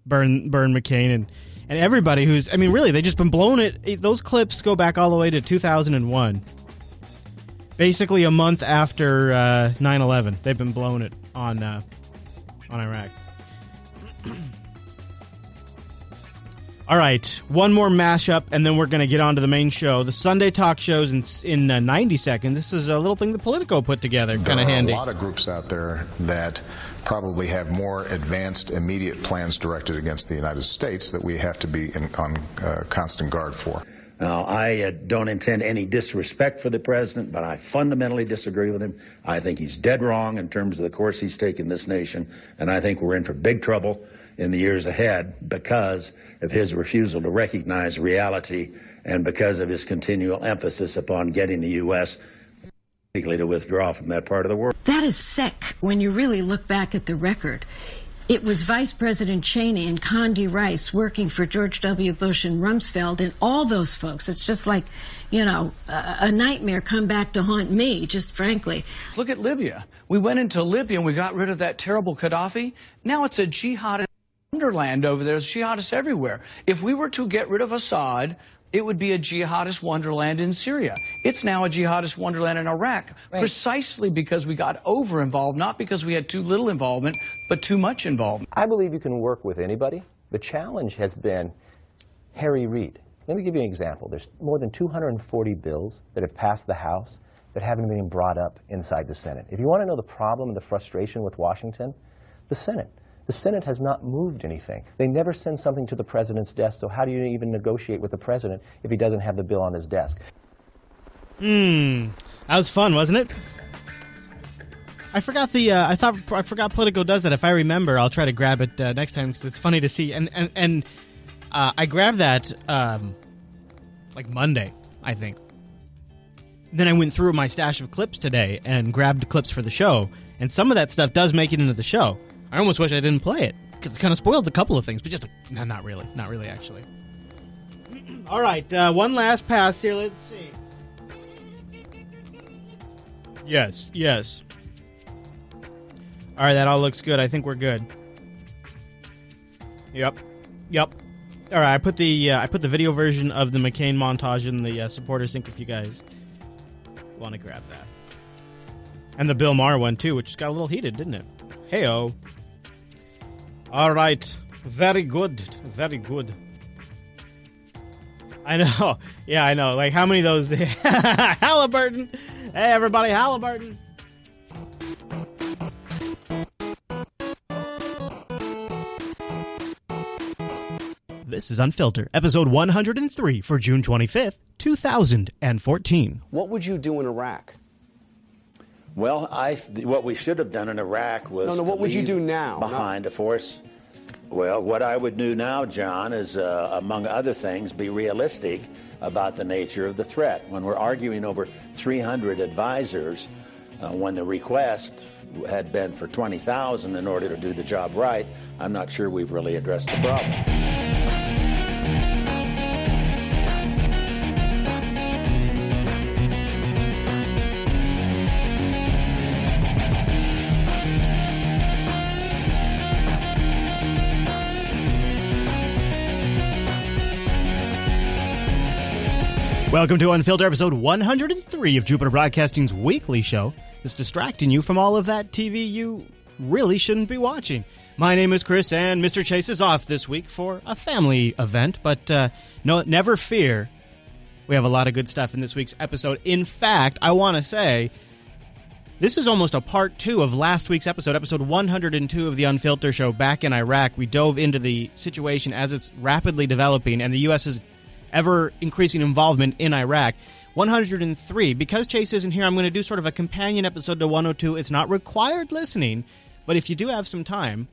burn burn McCain and and everybody who's I mean really they just been blown it. Those clips go back all the way to 2001. Basically a month after uh, 9/11, they've been blowing it on uh, on Iraq. All right, one more mashup, and then we're going to get on to the main show. The Sunday talk shows in in uh, 90 seconds. This is a little thing that Politico put together, kind of handy. a lot of groups out there that probably have more advanced, immediate plans directed against the United States that we have to be in, on uh, constant guard for. Now, I uh, don't intend any disrespect for the president, but I fundamentally disagree with him. I think he's dead wrong in terms of the course he's taken this nation, and I think we're in for big trouble in the years ahead because of his refusal to recognize reality and because of his continual emphasis upon getting the U.S. basically to withdraw from that part of the world. That is sick when you really look back at the record. It was Vice President Cheney and Condi Rice working for George W. Bush and Rumsfeld and all those folks. It's just like, you know, a, a nightmare come back to haunt me, just frankly. Look at Libya. We went into Libya and we got rid of that terrible Gaddafi. Now it's a jihadist wonderland over there. There's jihadists everywhere. If we were to get rid of Assad, it would be a jihadist wonderland in Syria. It's now a jihadist wonderland in Iraq, precisely because we got over involved, not because we had too little involvement, but too much involvement. I believe you can work with anybody. The challenge has been Harry Reid. Let me give you an example. There's more than 240 bills that have passed the House that haven't been brought up inside the Senate. If you want to know the problem and the frustration with Washington, the Senate. The Senate has not moved anything. They never send something to the president's desk, so how do you even negotiate with the president if he doesn't have the bill on his desk? Hmm, that was fun, wasn't it? I forgot the. Uh, I thought I forgot Politico does that. If I remember, I'll try to grab it uh, next time because it's funny to see. And and and uh, I grabbed that um, like Monday, I think. Then I went through my stash of clips today and grabbed clips for the show, and some of that stuff does make it into the show. I almost wish I didn't play it because it kind of spoils a couple of things, but just no, not really, not really actually. [CLEARS THROAT] All right, uh, one last pass here. Let's see. Yes, yes. All right, that all looks good. I think we're good. Yep, yep. All right, I put the uh, I put the video version of the McCain montage in the uh, supporter sync if you guys want to grab that. And the Bill Maher one, too, which got a little heated, didn't it? Heyo. All right. Very good. Very good. I know. [LAUGHS] Yeah, I know. Like, how many of those? [LAUGHS] Halliburton. Hey, everybody, Halliburton. This is Unfilter, episode 103 for June 25th, 2014. What would you do in Iraq? Well, I what we should have done in Iraq was No, no, what would you do now? behind a force. Well, what I would do now, John, is uh, among other things, be realistic about the nature of the threat. When we're arguing over 300 advisors, uh, when the request had been for 20,000 in order to do the job right, I'm not sure we've really addressed the problem. Welcome to Unfilter, episode 103 of Jupiter Broadcasting's weekly show that's distracting you from all of that TV you really shouldn't be watching. My name is Chris, and Mr. Chase is off this week for a family event, but uh, no, never fear. We have a lot of good stuff in this week's episode. In fact, I want to say this is almost a part two of last week's episode, episode 102 of the Unfilter Show. Back in Iraq, we dove into the situation as it's rapidly developing and the U.S.'s ever increasing involvement in Iraq. 103. Because Chase isn't here, I'm going to do sort of a companion episode to 102. It's not required listening, but if you do have some time,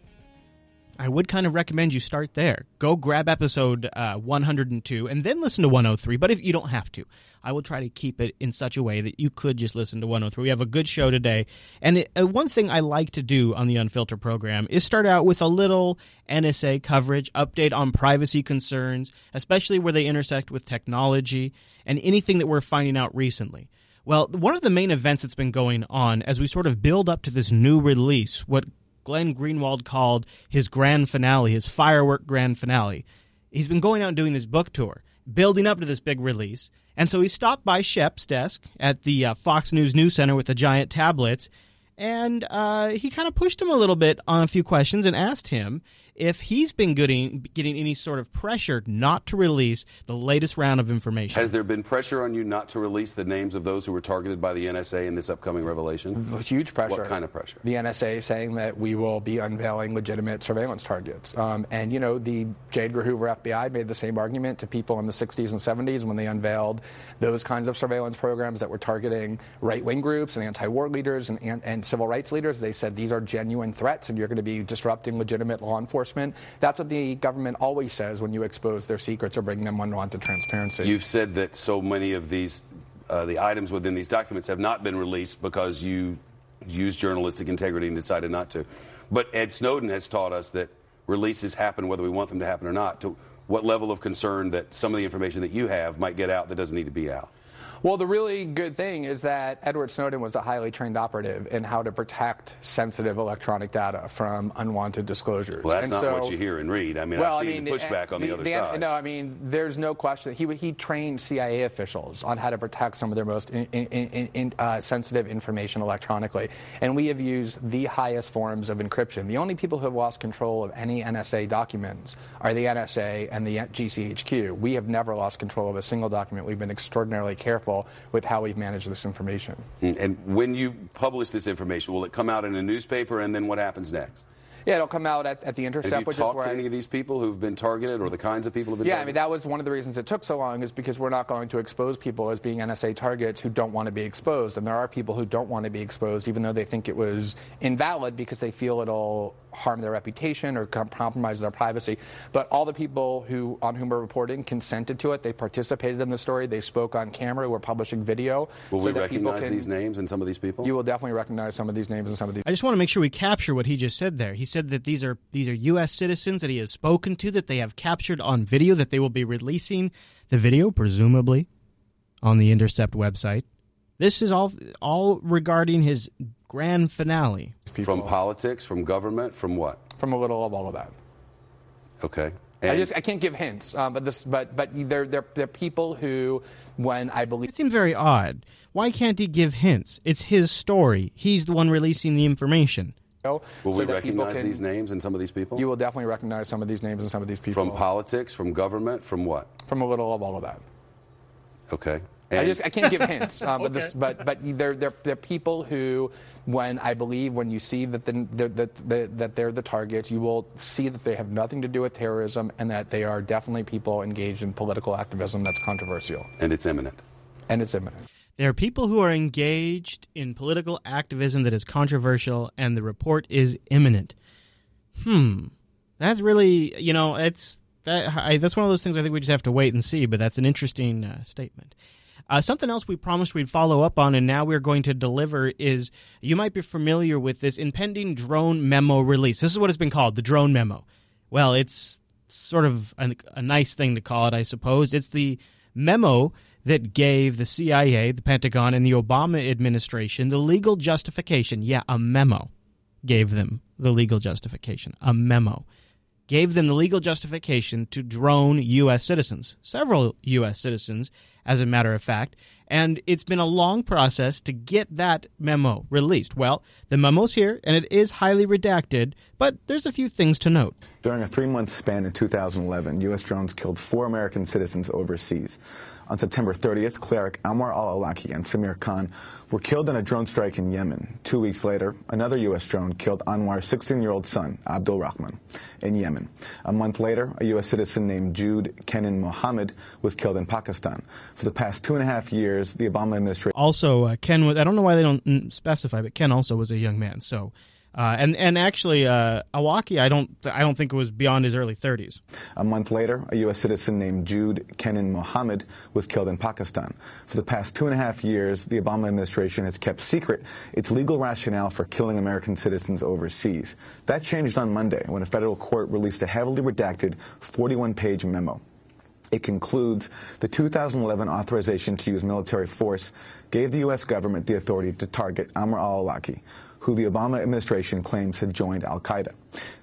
I would kind of recommend you start there. Go grab episode uh, 102 and then listen to 103. But if you don't have to, I will try to keep it in such a way that you could just listen to 103. We have a good show today. And it, uh, one thing I like to do on the Unfilter program is start out with a little NSA coverage, update on privacy concerns, especially where they intersect with technology and anything that we're finding out recently. Well, one of the main events that's been going on as we sort of build up to this new release, what Glenn Greenwald called his grand finale, his firework grand finale. He's been going out and doing this book tour, building up to this big release. And so he stopped by Shep's desk at the uh, Fox News News Center with the giant tablets, and uh, he kind of pushed him a little bit on a few questions and asked him if he's been getting, getting any sort of pressure not to release the latest round of information. Has there been pressure on you not to release the names of those who were targeted by the NSA in this upcoming revelation? Huge pressure. What kind of pressure? The NSA saying that we will be unveiling legitimate surveillance targets. Um, and, you know, the J. Edgar Hoover FBI made the same argument to people in the 60s and 70s when they unveiled those kinds of surveillance programs that were targeting right wing groups and anti war leaders and, and, and civil rights leaders. They said these are genuine threats and you're going to be disrupting legitimate law enforcement. That's what the government always says when you expose their secrets or bring them onto transparency. You've said that so many of these, uh, the items within these documents have not been released because you used journalistic integrity and decided not to. But Ed Snowden has taught us that releases happen whether we want them to happen or not. To what level of concern that some of the information that you have might get out that doesn't need to be out? Well, the really good thing is that Edward Snowden was a highly trained operative in how to protect sensitive electronic data from unwanted disclosures. Well, that's and not so, what you hear and read. I mean, well, I've I seen mean, pushback on the, other the, side. No, I mean, there's no question. He he trained CIA officials on how to protect some of their most in, in, in, uh, sensitive information electronically, and we have used the highest forms of encryption. The only people who have lost control of any NSA documents are the NSA and the GCHQ. We have never lost control of a single document. We've been extraordinarily careful with how we've managed this information. Mm, and when you publish this information, will it come out in a newspaper and then what happens next? Yeah, it'll come out at, at the Intercept, Have you which is talked where to I- any of these people who've been targeted or the kinds of people who've been Yeah, I mean, that was one of the reasons it took so long is because we're not going to expose people as being NSA targets who don't want to be exposed. And there are people who don't want to be exposed, even though they think it was invalid because they feel it'll harm their reputation or compromise their privacy. But all the people who on whom we're reporting consented to it. They participated in the story. They spoke on camera. We're publishing video. Will so we that recognize can- these names and some of these people? You will definitely recognize some of these names and some of these. I just want to make sure we capture what he just said there. He said that these are these are U.S. citizens that he has spoken to, that they have captured on video, that they will be releasing the video, presumably, on the Intercept website. This is all all regarding his grand finale. From politics, from government, from what? From a little of all of that. Okay. I just I can't give hints, um, but this but but they're they're they're people who when I believe It seems very odd. Why can't he give hints? It's his story. He's the one releasing the information. Will so we recognize can- these names and some of these people? You will definitely recognize some of these names and some of these people From politics, from government, from what? from a little of all of that. Okay. I just I can't give hints, um, [LAUGHS] but this but but they're they're they're people who when I believe when you see that the, the, the, the, that they're the targets, you will see that they have nothing to do with terrorism and that they are definitely people engaged in political activism that's controversial and it's imminent. and it's imminent. There are people who are engaged in political activism that is controversial, and the report is imminent. Hmm, that's really you know it's that I, that's one of those things I think we just have to wait and see. But that's an interesting uh, statement. Uh, something else we promised we'd follow up on, and now we're going to deliver is you might be familiar with this impending drone memo release. This is what it's been called, the drone memo. Well, it's sort of a, a nice thing to call it, I suppose. It's the memo that gave the CIA, the Pentagon, and the Obama administration the legal justification. Yeah, a memo gave them the legal justification. A memo gave them the legal justification to drone U.S. citizens, several U.S. citizens, as a matter of fact. And it's been a long process to get that memo released. Well, the memo's here, and it is highly redacted, but there's a few things to note. During a three month span in 2011, U.S. drones killed four American citizens overseas. On September 30th, cleric Anwar al Awlaki and Samir Khan were killed in a drone strike in Yemen. Two weeks later, another U.S. drone killed Anwar's 16 year old son, Abdul Rahman, in Yemen. A month later, a U.S. citizen named Jude Kenan Mohammed was killed in Pakistan. For the past two and a half years, the Obama administration. Also, uh, Ken was, I don't know why they don't specify, but Ken also was a young man. So, uh, and and actually, uh, I don't I don't think it was beyond his early 30s. A month later, a U.S. citizen named Jude Kenan Mohammed was killed in Pakistan. For the past two and a half years, the Obama administration has kept secret its legal rationale for killing American citizens overseas. That changed on Monday when a federal court released a heavily redacted 41 page memo. It concludes the 2011 authorization to use military force gave the U.S. government the authority to target Anwar al-Awlaki, who the Obama administration claims had joined al-Qaeda.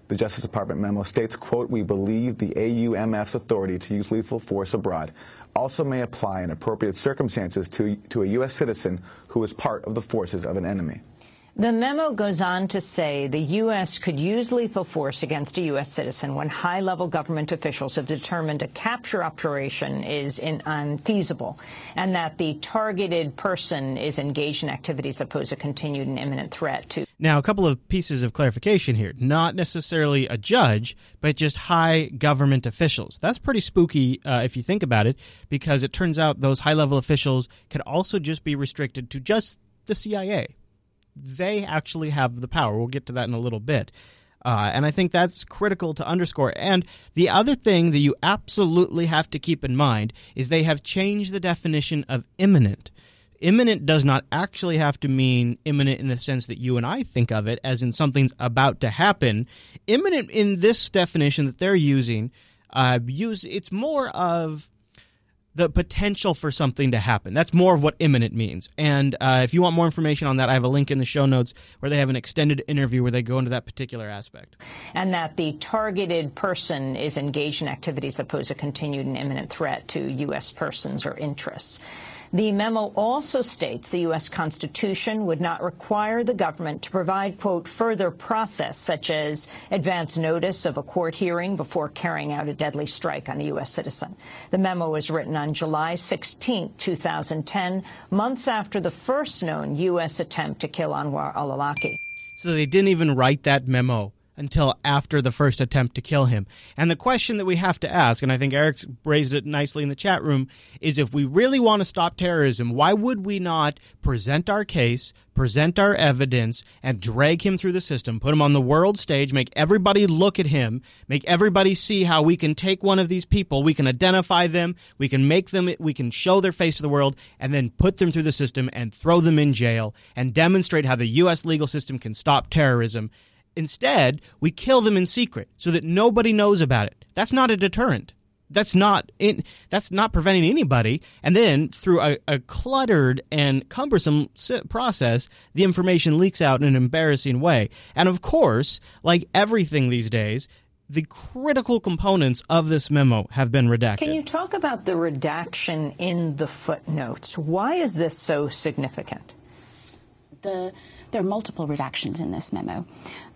The Justice Department memo states, quote, we believe the AUMF's authority to use lethal force abroad also may apply in appropriate circumstances to, to a U.S. citizen who is part of the forces of an enemy. The memo goes on to say the U.S. could use lethal force against a U.S. citizen when high-level government officials have determined a capture operation is unfeasible and that the targeted person is engaged in activities that pose a continued and imminent threat to Now, a couple of pieces of clarification here. Not necessarily a judge, but just high government officials. That's pretty spooky uh, if you think about it, because it turns out those high level officials could also just be restricted to just the CIA. They actually have the power. We'll get to that in a little bit. Uh, and I think that's critical to underscore. And the other thing that you absolutely have to keep in mind is they have changed the definition of imminent. Imminent does not actually have to mean imminent in the sense that you and I think of it, as in something's about to happen. Imminent in this definition that they're using, uh, use it's more of the potential for something to happen. That's more of what imminent means. And uh, if you want more information on that, I have a link in the show notes where they have an extended interview where they go into that particular aspect. and that the targeted person is engaged in activities that pose a continued and imminent threat to U.S. persons or interests. The memo also states the U.S. Constitution would not require the government to provide, quote, further process, such as advance notice of a court hearing before carrying out a deadly strike on a U.S. citizen. The memo was written on July 16, 2010, months after the first known U.S. attempt to kill Anwar al-Awlaki. So they didn't even write that memo until after the first attempt to kill him. And the question that we have to ask, and I think Eric's raised it nicely in the chat room, is if we really want to stop terrorism, why would we not present our case, present our evidence, and drag him through the system, put him on the world stage, make everybody look at him, make everybody see how we can take one of these people, we can identify them, we can make them, we can show their face to the world, and then put them through the system and throw them in jail and demonstrate how the U.S. legal system can stop terrorism. Instead, we kill them in secret so that nobody knows about it. That's not a deterrent. That's not in, that's not preventing anybody. And then through a, a cluttered and cumbersome process, the information leaks out in an embarrassing way. And of course, like everything these days, the critical components of this memo have been redacted. Can you talk about the redaction in the footnotes? Why is this so significant? The there are multiple redactions in this memo.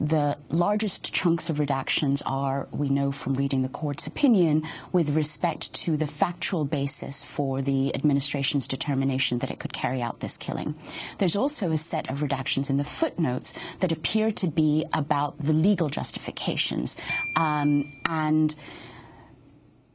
The largest chunks of redactions are, we know from reading the court's opinion, with respect to the factual basis for the administration's determination that it could carry out this killing. There's also a set of redactions in the footnotes that appear to be about the legal justifications. Um, and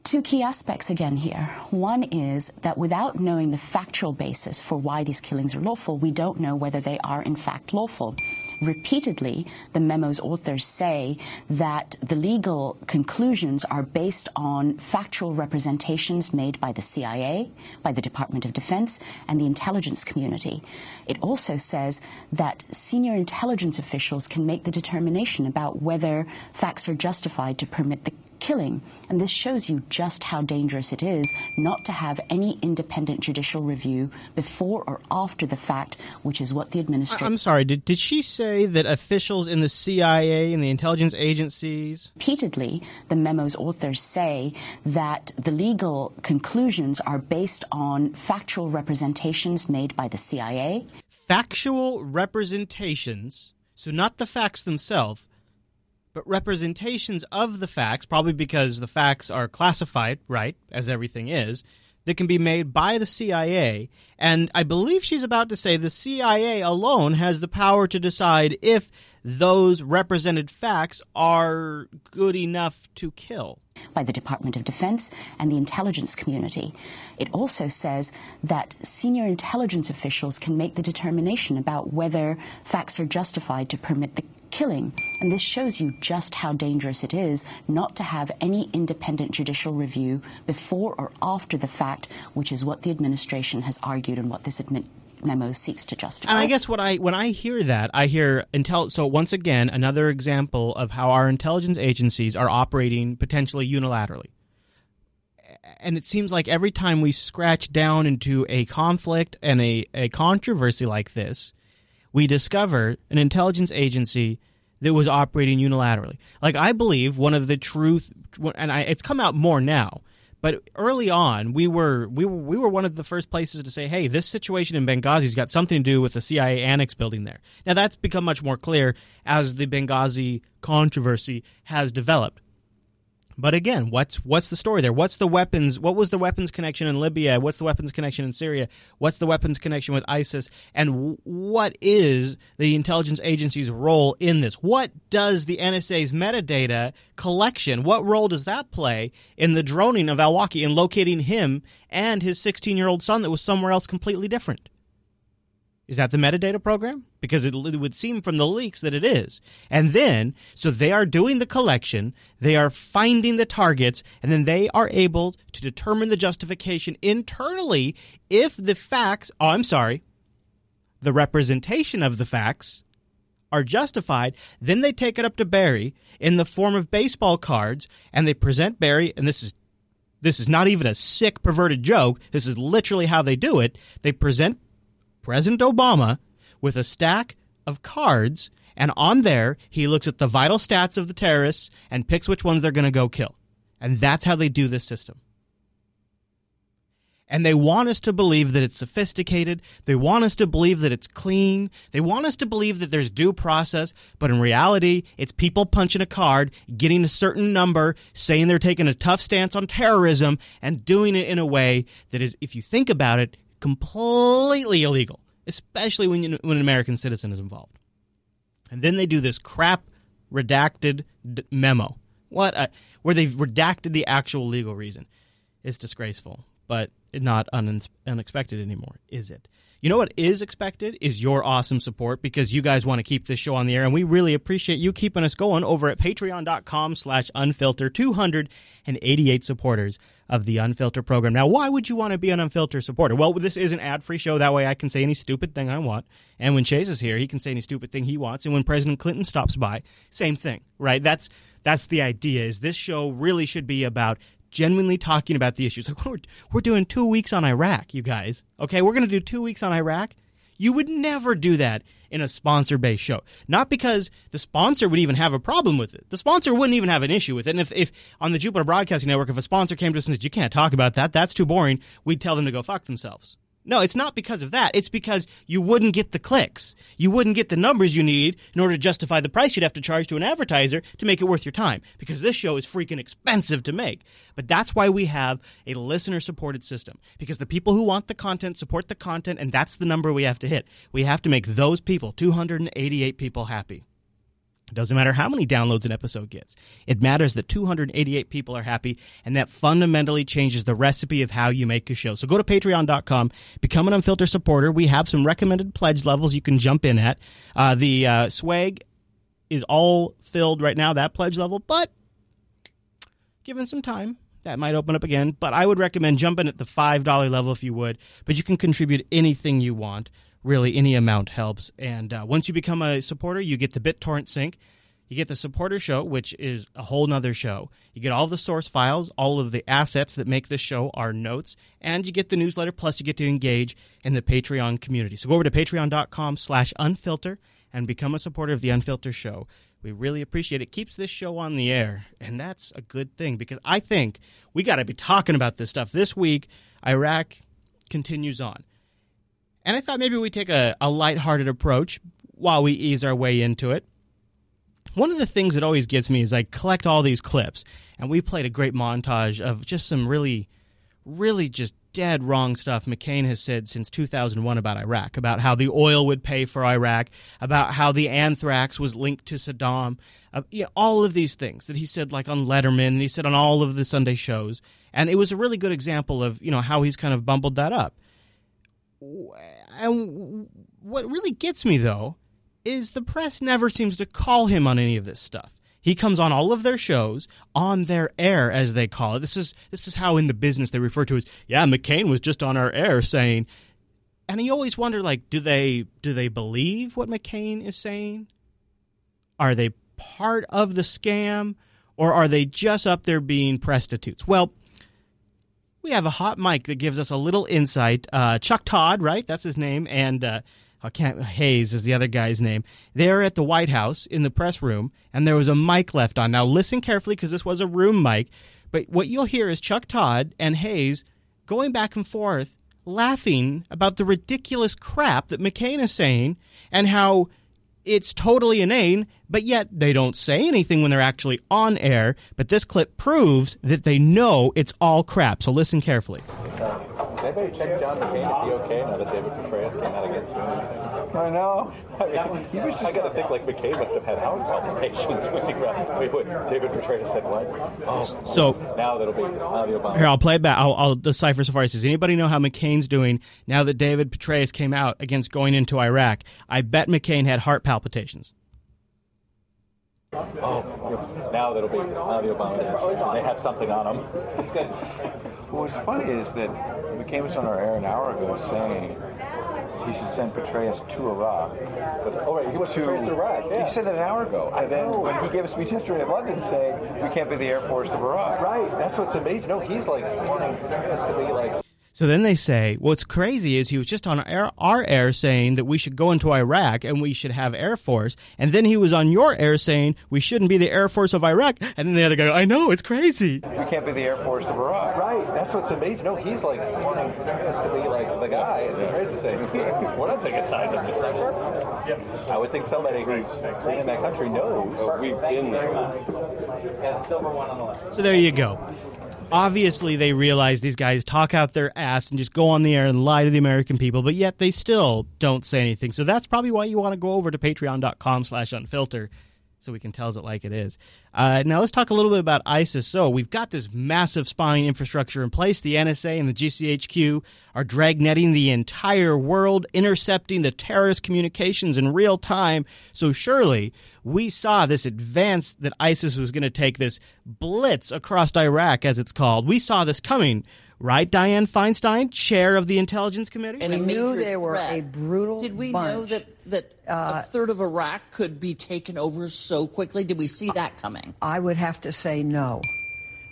two key aspects again here. One is that without knowing the factual basis for why these killings are lawful, we don't know whether they are in fact lawful. Repeatedly, the memo's authors say that the legal conclusions are based on factual representations made by the CIA, by the Department of Defense, and the intelligence community. It also says that senior intelligence officials can make the determination about whether facts are justified to permit the killing. And this shows you just how dangerous it is not to have any independent judicial review before or after the fact, which is what the administration. I'm sorry, did, did she say that officials in the CIA and the intelligence agencies? Repeatedly, the memo's authors say that the legal conclusions are based on factual representations made by the CIA. Factual representations, so not the facts themselves but representations of the facts, probably because the facts are classified, right, as everything is, that can be made by the CIA. And I believe she's about to say the CIA alone has the power to decide if those represented facts are good enough to kill. By the Department of Defense and the intelligence community. It also says that senior intelligence officials can make the determination about whether facts are justified to permit the killing. And this shows you just how dangerous it is not to have any independent judicial review before or after the fact, which is what the administration has argued and what this memo seeks to justify. And I guess what I when I hear that, I hear intel. So once again, another example of how our intelligence agencies are operating potentially unilaterally. And it seems like every time we scratch down into a conflict and a, a controversy like this, we discover an intelligence agency that was operating unilaterally. Like I believe one of the truth, and I, it's come out more now. But early on, we were we were we were one of the first places to say, "Hey, this situation in Benghazi's got something to do with the CIA annex building there." Now that's become much more clear as the Benghazi controversy has developed. But again, what's what's the story there? What's the weapons? What was the weapons connection in Libya? What's the weapons connection in Syria? What's the weapons connection with ISIS? And what is the intelligence agency's role in this? What does the NSA's metadata collection? What role does that play in the droning of al-Awlaki and locating him and his 16-year-old son that was somewhere else completely different? Is that the metadata program? Because it, would seem from the leaks that it is. And then, so they are doing the collection, they are finding the targets, and then they are able to determine the justification internally if the facts, oh, I'm sorry, the representation of the facts are justified. Then they take it up to Barry in the form of baseball cards, and they present Barry, and this is this is not even a sick perverted joke. This is literally how they do it. They present President Obama with a stack of cards, and on there, he looks at the vital stats of the terrorists and picks which ones they're going to go kill. And that's how they do this system. And they want us to believe that it's sophisticated. They want us to believe that it's clean. They want us to believe that there's due process. But in reality, it's people punching a card, getting a certain number, saying they're taking a tough stance on terrorism, and doing it in a way that is, if you think about it, completely illegal, especially when, you, when an American citizen is involved. And then they do this crap redacted d- memo. What? A, where they've redacted the actual legal reason. It's disgraceful, but not un- unexpected anymore, is it? You know what is expected is your awesome support because you guys want to keep this show on the air, and we really appreciate you keeping us going over at patreon.com slash unfilter. 288 supporters of the Unfilter program. Now, why would you want to be an Unfilter supporter? Well, this is an ad-free show. That way I can say any stupid thing I want. And when Chase is here, he can say any stupid thing he wants. And when President Clinton stops by, same thing, right? That's that's the idea is this show really should be about genuinely talking about the issues. Like we're, we're doing two weeks on Iraq, you guys. Okay, we're going to do two weeks on Iraq. You would never do that in a sponsor based show. Not because the sponsor would even have a problem with it. The sponsor wouldn't even have an issue with it. And if, if on the Jupiter Broadcasting Network, if a sponsor came to us and said, you can't talk about that, that's too boring, we'd tell them to go fuck themselves. No, it's not because of that. It's because you wouldn't get the clicks. You wouldn't get the numbers you need in order to justify the price you'd have to charge to an advertiser to make it worth your time. Because this show is freaking expensive to make. But that's why we have a listener supported system. Because the people who want the content support the content, and that's the number we have to hit. We have to make those people, 288 people, happy. It doesn't matter how many downloads an episode gets. It matters that 288 people are happy, and that fundamentally changes the recipe of how you make a show. So go to patreon.com, become an Unfilter supporter. We have some recommended pledge levels you can jump in at. Uh, the uh, swag is all filled right now, that pledge level, but given some time, that might open up again. But I would recommend jumping at the $5 level if you would, but you can contribute anything you want really any amount helps. And uh, once you become a supporter, you get the BitTorrent sync. You get the supporter show, which is a whole nother show. You get all the source files, all of the assets that make this show, our notes, and you get the newsletter. Plus, you get to engage in the Patreon community. So go over to patreon.com slash unfilter and become a supporter of the Unfilter Show. We really appreciate it. it. Keeps this show on the air, and that's a good thing because I think we got to be talking about this stuff this week. Iraq continues on. And I thought maybe we take a, a lighthearted approach while we ease our way into it. One of the things that always gets me is I collect all these clips, and we played a great montage of just some really, really just dead wrong stuff McCain has said since 2001 about Iraq, about how the oil would pay for Iraq, about how the anthrax was linked to Saddam, uh, you know, all of these things that he said like on Letterman and he said on all of the Sunday shows. And it was a really good example of, you know, how he's kind of bumbled that up and what really gets me though is the press never seems to call him on any of this stuff. He comes on all of their shows on their air, as they call it. This is this is how in the business they refer to as yeah, McCain was just on our air saying, and you always wonder like, do they do they believe what McCain is saying? Are they part of the scam, or are they just up there being prostitutes? Well, we have a hot mic that gives us a little insight. Uh, Chuck Todd, right? That's his name, and uh, I can't Hayes is the other guy's name. They're at the White House in the press room, and there was a mic left on. Now listen carefully because this was a room mic. But what you'll hear is Chuck Todd and Hayes going back and forth, laughing about the ridiculous crap that McCain is saying, and how it's totally inane, but yet they don't say anything when they're actually on air. But this clip proves that they know it's all crap. So listen carefully. Uh, anybody check John McCain to be okay now that David Petraeus came out against him? I know. I, mean, he was I got to think like McCain must have had heart palpitations [LAUGHS] when he wait, wait, David Petraeus said what? Oh, so now that'll be now the Obama. Here, I'll play it back. I'll, I'll decipher so far. Does anybody know how McCain's doing now that David Petraeus came out against going into Iraq? I bet McCain had heart palpitations. Oh, now that'll be now the Obama administration. They have something on them. well, what's funny is that McCain was on our air an hour ago saying he should send Petraeus to Iraq. But, oh, right, he was to Petraeus Iraq. Yeah. He said that an hour ago. And then when he gave a speech yesterday in London saying we can't be the Air Force of Iraq. Right. That's what's amazing. No, he's like wanting Petraeus to be like so then they say, what's crazy is he was just on our, our, air saying that we should go into Iraq and we should have Air Force. And then he was on your air saying we shouldn't be the Air Force of Iraq. And then the other guy, I know, it's crazy. We can't be the Air Force of Iraq. Right. That's what's amazing. No, he's like wanting us to be like the guy. And Petraeus is saying, we're not taking sides. I'm just saying. Yep. I would think somebody who's in that country knows. Oh, we've been there. Yeah, silver one on the left. So there you go obviously they realize these guys talk out their ass and just go on the air and lie to the American people, but yet they still don't say anything. So that's probably why you want to go over to patreon.com slash unfilter so we can tell it like it is. Uh, now let's talk a little bit about ISIS. So we've got this massive spying infrastructure in place. The NSA and the GCHQ are dragnetting the entire world, intercepting the terrorist communications in real time. So surely we saw this advance that ISIS was going to take this blitz across Iraq, as it's called. We saw this coming right, Dianne Feinstein, chair of the Intelligence Committee? And we knew they were a brutal Did we bunch. know that, that uh, a third of Iraq could be taken over so quickly? Did we see that coming? I would have to say no.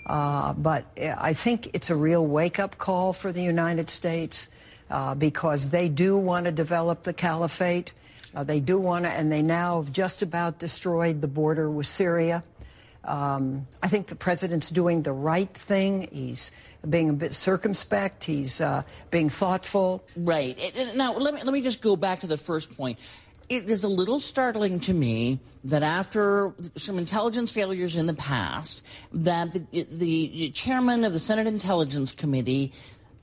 Uh, but I think it's a real wake up call for the United States. uh, because they do want to develop the caliphate. Uh, they do want to, and they now have just about destroyed the border with Syria. Um, I think the president's doing the right thing. He's being a bit circumspect. He's uh, being thoughtful. Right. Now, let me let me just go back to the first point. It is a little startling to me that after some intelligence failures in the past, that the, the chairman of the Senate Intelligence Committee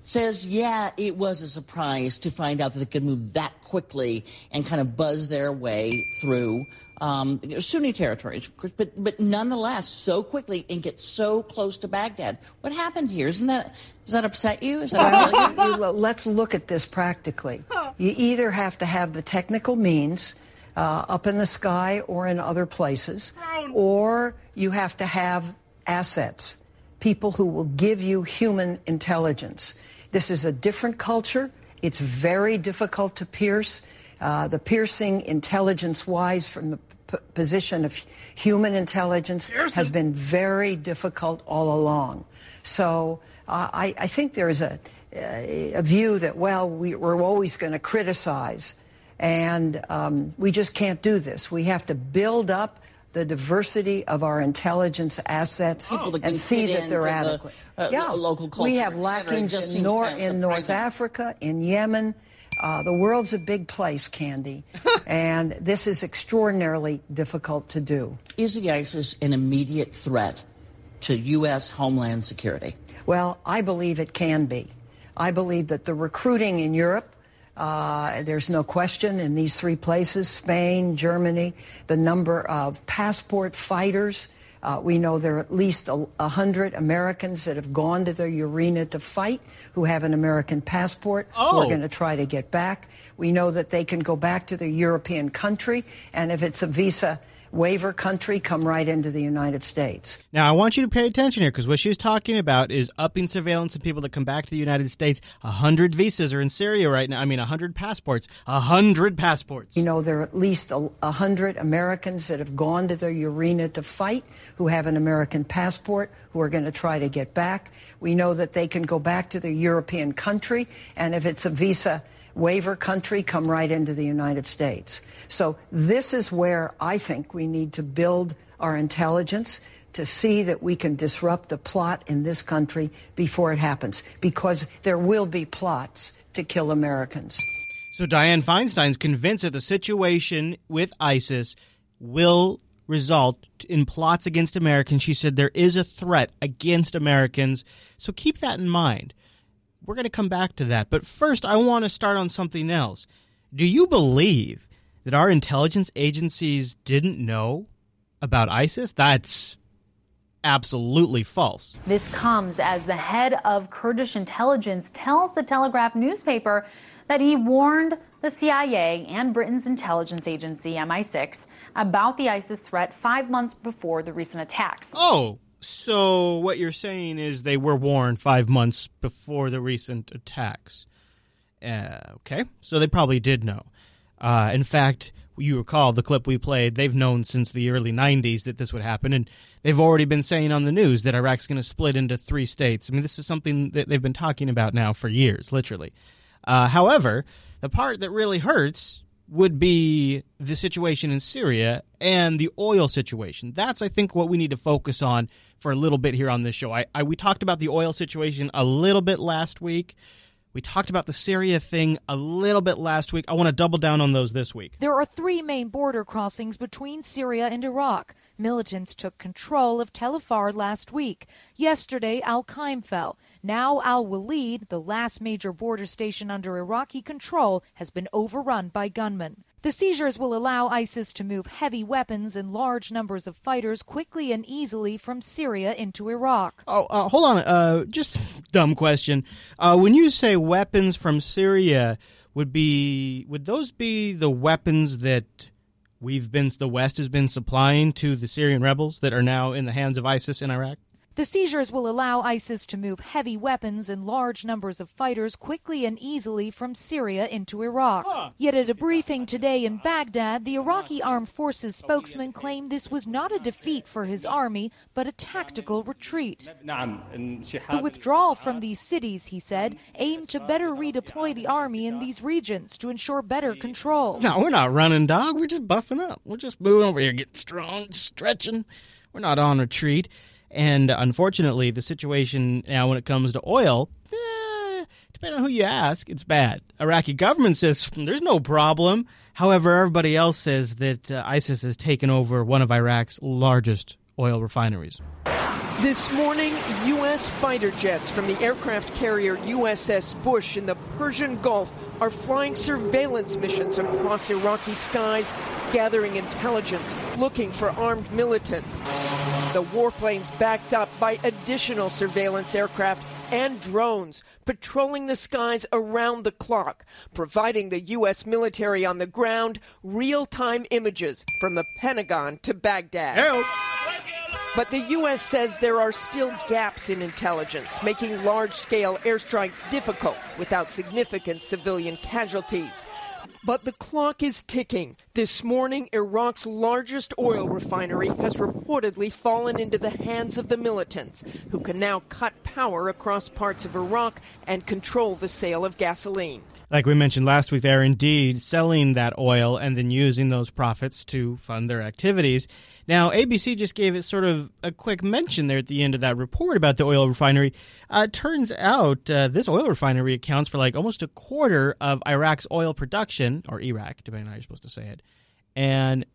says, yeah, it was a surprise to find out that they could move that quickly and kind of buzz their way through um, Sunni territories, but but nonetheless so quickly and get so close to Baghdad. What happened here? Isn't that does that upset you? That [LAUGHS] well, let's look at this practically. You either have to have the technical means. Uh, up in the sky or in other places, or you have to have assets, people who will give you human intelligence. This is a different culture. It's very difficult to pierce. Uh, the piercing intelligence wise from the position of human intelligence has been very difficult all along. So uh, I, I, think there is a, a view that, well, we, are always going to criticize, and um, we just can't do this. We have to build up the diversity of our intelligence assets oh, and see that they're adequate. The, uh, yeah, local culture, we have lackings in, nor- in North Africa, in Yemen. Uh, the world's a big place, Candy, [LAUGHS] and this is extraordinarily difficult to do. Is the ISIS an immediate threat to U.S. homeland security? Well, I believe it can be. I believe that the recruiting in Europe, uh, there's no question in these three places Spain, Germany, the number of passport fighters uh, we know there are at least a, a, hundred Americans that have gone to the arena to fight who have an American passport. Oh. We're going to try to get back. We know that they can go back to their European country, and if it's a visa waiver country come right into the United States. Now, I want you to pay attention here because what she's talking about is upping surveillance of people that come back to the United States. A hundred visas are in Syria right now. I mean, a hundred passports. A hundred passports. You know, there are at least a hundred Americans that have gone to the arena to fight who have an American passport who are going to try to get back. We know that they can go back to their European country, and if it's a visa waiver country come right into the United States. So this is where I think we need to build our intelligence to see that we can disrupt a plot in this country before it happens, because there will be plots to kill Americans. So Dianne Feinstein's convinced that the situation with ISIS will result in plots against Americans. She said there is a threat against Americans. So keep that in mind. We're going to come back to that. But first, I want to start on something else. Do you believe that our intelligence agencies didn't know about ISIS? That's absolutely false. This comes as the head of Kurdish intelligence tells the Telegraph newspaper that he warned the CIA and Britain's intelligence agency, MI6, about the ISIS threat five months before the recent attacks. Oh, so what you're saying is they were warned five months before the recent attacks. Uh, okay, so they probably did know. Uh, in fact, you recall the clip we played. They've known since the early '90s that this would happen, and they've already been saying on the news that Iraq's going to split into three states. I mean, this is something that they've been talking about now for years, literally. Uh, however, the part that really hurts would be the situation in Syria and the oil situation. That's, I think, what we need to focus on for a little bit here on this show. I, I, we talked about the oil situation a little bit last week. We talked about the Syria thing a little bit last week. I want to double down on those this week. There are three main border crossings between Syria and Iraq. Militants took control of Tel Afar last week. Yesterday, Al Qaim fell. Now, Al Walid, the last major border station under Iraqi control, has been overrun by gunmen. The seizures will allow ISIS to move heavy weapons and large numbers of fighters quickly and easily from Syria into Iraq. Oh, uh, hold on. Uh, just [LAUGHS] dumb question. Uh, when you say weapons from Syria, would be would those be the weapons that we've been the West has been supplying to the Syrian rebels that are now in the hands of ISIS in Iraq? The seizures will allow ISIS to move heavy weapons and large numbers of fighters quickly and easily from Syria into Iraq. Yet at a briefing today in Baghdad, the Iraqi Armed Forces spokesman claimed this was not a defeat for his army, but a tactical retreat. The withdrawal from these cities, he said, aimed to better redeploy the army in these regions to ensure better control. No, we're not running, dog. We're just buffing up. We're just moving over here, getting strong, stretching. We're not on retreat. And unfortunately, the situation now when it comes to oil, eh, depending on who you ask, it's bad. Iraqi government says there's no problem. However, everybody else says that uh, ISIS has taken over one of Iraq's largest oil refineries. This morning, U.S. fighter jets from the aircraft carrier USS Bush in the Persian Gulf are flying surveillance missions across Iraqi skies, gathering intelligence, looking for armed militants. The warplanes backed up by additional surveillance aircraft and drones patrolling the skies around the clock, providing the U.S. military on the ground real time images from the Pentagon to Baghdad. Help. But the U.S. says there are still gaps in intelligence, making large scale airstrikes difficult without significant civilian casualties. But the clock is ticking. This morning, Iraq's largest oil refinery has reportedly fallen into the hands of the militants, who can now cut power across parts of Iraq and control the sale of gasoline. Like we mentioned last week, they're indeed selling that oil and then using those profits to fund their activities. Now, ABC just gave it sort of a quick mention there at the end of that report about the oil refinery. Uh, turns out uh, this oil refinery accounts for like almost a quarter of Iraq's oil production, or Iraq, depending on how you're supposed to say it. And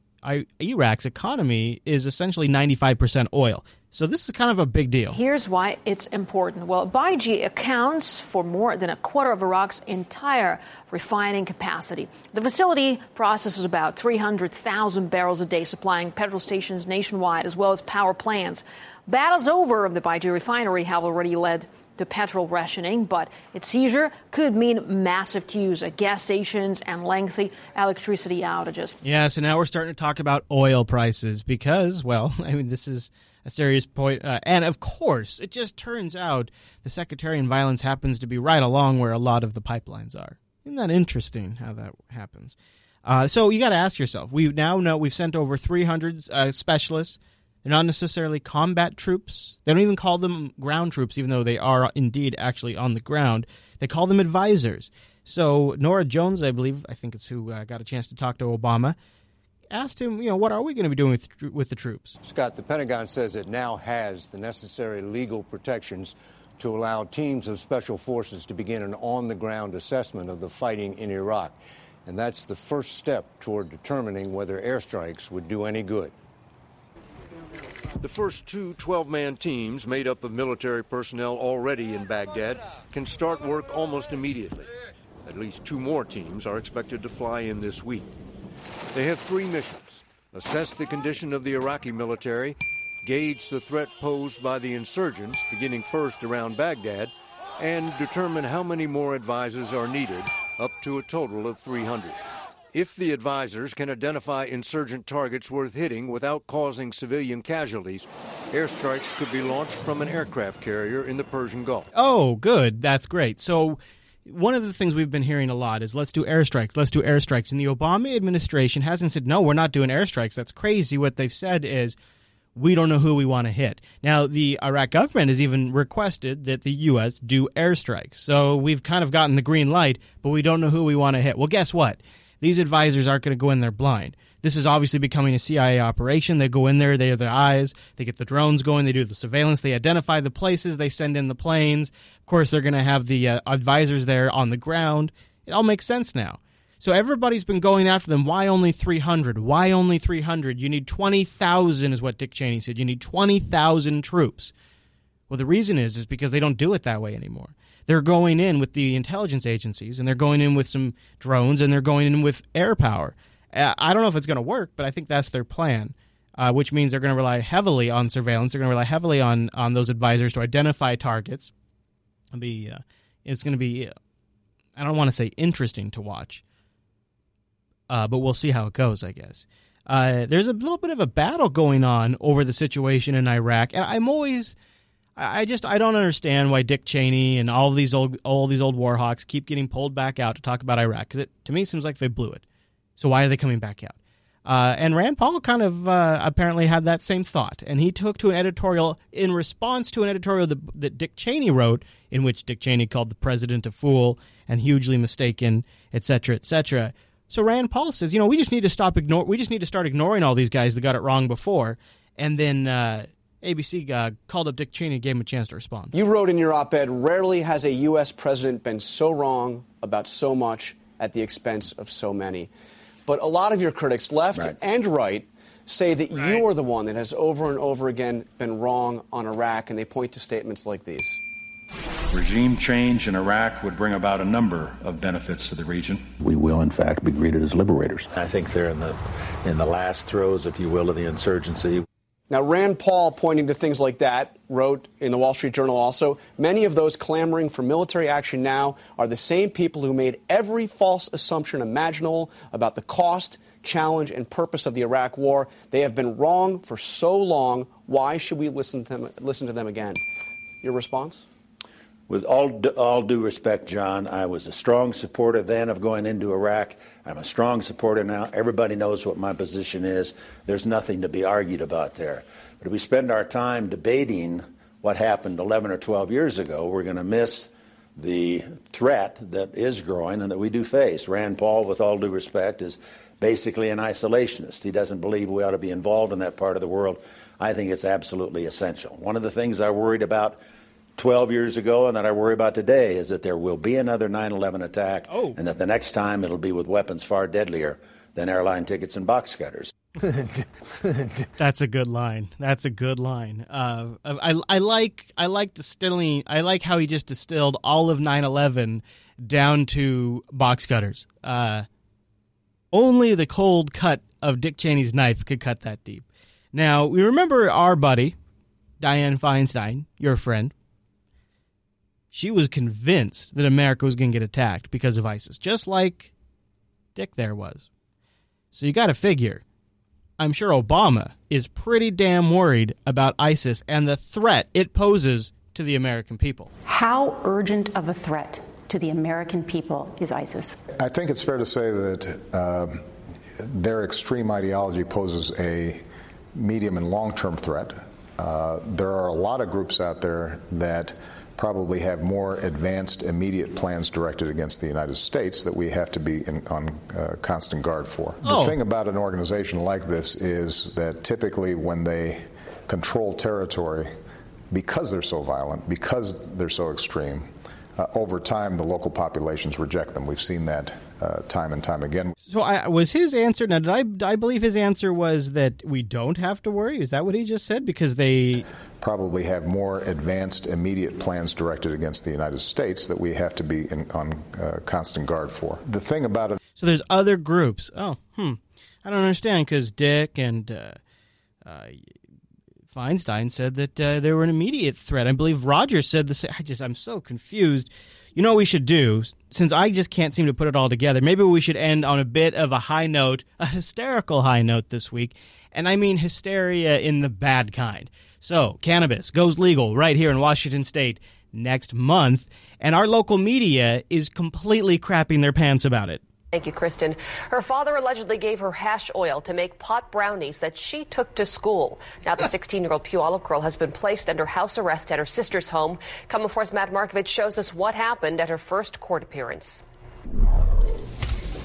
Iraq's economy is essentially 95% oil. So this is kind of a big deal. Here's why it's important. Well, Baiji accounts for more than a quarter of Iraq's entire refining capacity. The facility processes about 300,000 barrels a day, supplying petrol stations nationwide as well as power plants. Battles over the Baiji refinery have already led to petrol rationing, but its seizure could mean massive queues at gas stations and lengthy electricity outages. Yeah, so now we're starting to talk about oil prices because, well, [LAUGHS] I mean, this is a serious point. Uh, and of course, it just turns out the sectarian violence happens to be right along where a lot of the pipelines are. Isn't that interesting how that happens? Uh, so you got to ask yourself. We now know we've sent over 300 uh, specialists. They're not necessarily combat troops. They don't even call them ground troops, even though they are indeed actually on the ground. They call them advisors. So Nora Jones, I believe, I think it's who uh, got a chance to talk to Obama asked him, you know, what are we going to be doing with, with the troops? Scott, the Pentagon says it now has the necessary legal protections to allow teams of special forces to begin an on the ground assessment of the fighting in Iraq. And that's the first step toward determining whether airstrikes would do any good. The first two 12 man teams, made up of military personnel already in Baghdad, can start work almost immediately. At least two more teams are expected to fly in this week. They have three missions assess the condition of the Iraqi military, gauge the threat posed by the insurgents, beginning first around Baghdad, and determine how many more advisors are needed, up to a total of 300. If the advisors can identify insurgent targets worth hitting without causing civilian casualties, airstrikes could be launched from an aircraft carrier in the Persian Gulf. Oh, good. That's great. So one of the things we've been hearing a lot is let's do airstrikes, let's do airstrikes. And the Obama administration hasn't said, no, we're not doing airstrikes. That's crazy. What they've said is, we don't know who we want to hit. Now, the Iraq government has even requested that the U.S. do airstrikes. So we've kind of gotten the green light, but we don't know who we want to hit. Well, guess what? These advisors aren't going to go in there blind. This is obviously becoming a CIA operation. They go in there, they are the eyes, they get the drones going, they do the surveillance, they identify the places, they send in the planes. Of course, they're going to have the uh, advisors there on the ground. It all makes sense now. So everybody's been going after them. Why only 300? Why only 300? You need 20,000 is what Dick Cheney said. You need 20,000 troops. Well, the reason is is because they don't do it that way anymore. They're going in with the intelligence agencies and they're going in with some drones and they're going in with air power. Uh, I don't know if it's going to work, but I think that's their plan. Uh, which means they're going to rely heavily on surveillance. They're going to rely heavily on on those advisors to identify targets. It'll be uh, it's going to be I don't want to say interesting to watch, uh, but we'll see how it goes. I guess uh, there's a little bit of a battle going on over the situation in Iraq, and I'm always I, just I don't understand why Dick Cheney and all these old all these old war hawks keep getting pulled back out to talk about Iraq because it to me seems like they blew it. So why are they coming back out? Uh, and Rand Paul kind of uh, apparently had that same thought, and he took to an editorial in response to an editorial that, that, Dick Cheney wrote, in which Dick Cheney called the president a fool and hugely mistaken, etc., etc. So Rand Paul says, you know, we just need to stop ignore, we just need to start ignoring all these guys that got it wrong before, and then. Uh, ABC uh, called up Dick Cheney and gave him a chance to respond. You wrote in your op ed Rarely has a U.S. president been so wrong about so much at the expense of so many. But a lot of your critics, left right. and right, say that right. you are the one that has over and over again been wrong on Iraq, and they point to statements like these. Regime change in Iraq would bring about a number of benefits to the region. We will, in fact, be greeted as liberators. I think they're in the in the last throes, if you will, of the insurgency. Now, Rand Paul, pointing to things like that, wrote in the Wall Street Journal also many of those clamoring for military action now are the same people who made every false assumption imaginable about the cost, challenge, and purpose of the Iraq war. They have been wrong for so long. Why should we listen to them, listen to them again? Your response? With all, all due respect, John, I was a strong supporter then of going into Iraq. I'm a strong supporter now. Everybody knows what my position is. There's nothing to be argued about there. But if we spend our time debating what happened 11 or 12 years ago, we're going to miss the threat that is growing and that we do face. Rand Paul, with all due respect, is basically an isolationist. He doesn't believe we ought to be involved in that part of the world. I think it's absolutely essential. One of the things I worried about 12 years ago and that I worry about today is that there will be another 9 11 attack oh. and that the next time it'll be with weapons far deadlier than airline tickets and box cutters. [LAUGHS] That's a good line. That's a good line. Uh, I, I like I like distilling. I like how he just distilled all of 9/11 down to box cutters. Uh, only the cold cut of Dick Cheney's knife could cut that deep. Now we remember our buddy Diane Feinstein, your friend, she was convinced that America was going to get attacked because of ISIS, just like Dick there was. So you got to figure. I'm sure Obama is pretty damn worried about ISIS and the threat it poses to the American people. How urgent of a threat to the American people is ISIS? I think it's fair to say that uh, their extreme ideology poses a medium and long term threat. Uh, there are a lot of groups out there that probably have more advanced immediate plans directed against the United States that we have to be in, on uh, constant guard for. Oh. The thing about an organization like this is that typically when they control territory, because they're so violent, because they're so extreme, uh, over time the local populations reject them. We've seen that uh, time and time again. So, I, was his answer now? Did I, I believe his answer was that we don't have to worry? Is that what he just said? Because they probably have more advanced, immediate plans directed against the United States that we have to be in, on uh, constant guard for. The thing about it. So there's other groups. Oh, hmm. I don't understand because Dick and. Uh, uh, Feinstein said that uh, they were an immediate threat. I believe Rogers said the same. I just, I'm so confused you know what we should do? Since I just can't seem to put it all together, maybe we should end on a bit of a high note, [LAUGHS] a hysterical high note this week. And I mean hysteria in the bad kind. So, cannabis goes legal right here in Washington state next month, and our local media is completely crapping their pants about it. Thank you, Kristen. Her father allegedly gave her hash oil to make pot brownies that she took to school. Now, the 16 year old Puyallup girl has been placed under house arrest at her sister's home. KOMO 4's Matt Markovich shows us what happened at her first court appearance.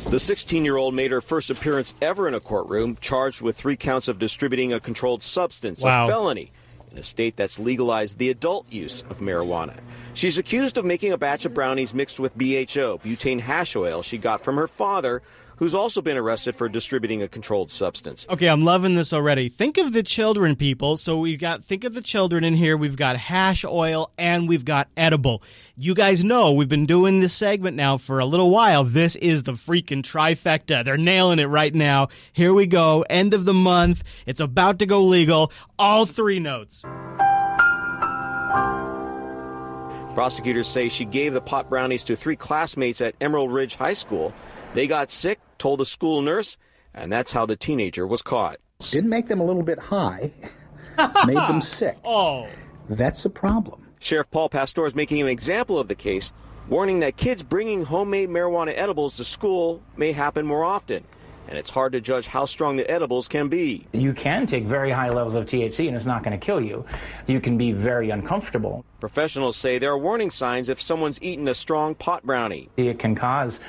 The 16 year old made her first appearance ever in a courtroom, charged with three counts of distributing a controlled substance, wow. a felony in a state that's legalized the adult use of marijuana. She's accused of making a batch of brownies mixed with BHO, butane hash oil, she got from her father, who's also been arrested for distributing a controlled substance. Okay, I'm loving this already. Think of the children, people. So we've got, think of the children in here. We've got hash oil and we've got edible. You guys know we've been doing this segment now for a little while. This is the freaking trifecta. They're nailing it right now. Here we go. End of the month. It's about to go legal. All three notes. Prosecutors say she gave the pot brownies to three classmates at Emerald Ridge High School. They got sick, told the school nurse, and that's how the teenager was caught. Didn't make them a little bit high, [LAUGHS] made them sick. Oh. That's a problem. Sheriff Paul Pastor is making an example of the case, warning that kids bringing homemade marijuana edibles to school may happen more often and it's hard to judge how strong the edibles can be. You can take very high levels of THC and it's not going to kill you. You can be very uncomfortable. Professionals say there are warning signs if someone's eaten a strong pot brownie. It can cause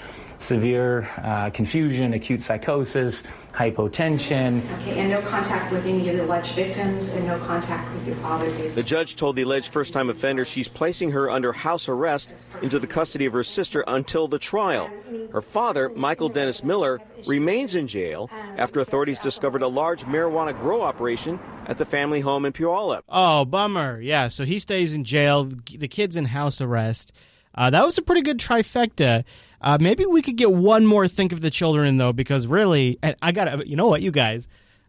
severe uh, confusion, acute psychosis, hypotension. Okay, and no contact with any of the alleged victims and no contact with your father. The judge told the alleged first time offender she's placing her under house arrest into the custody of her sister until the trial. Her father, Michael Dennis Miller, remains in jail after authorities discovered a large marijuana grow operation at the family home in Puyallup. Oh, bummer. Yeah, so he stays in jail. The kid's in house arrest. Uh, that was a pretty good trifecta. Uh, maybe we could get one more think of the children though, because really, and I got you know what, you guys,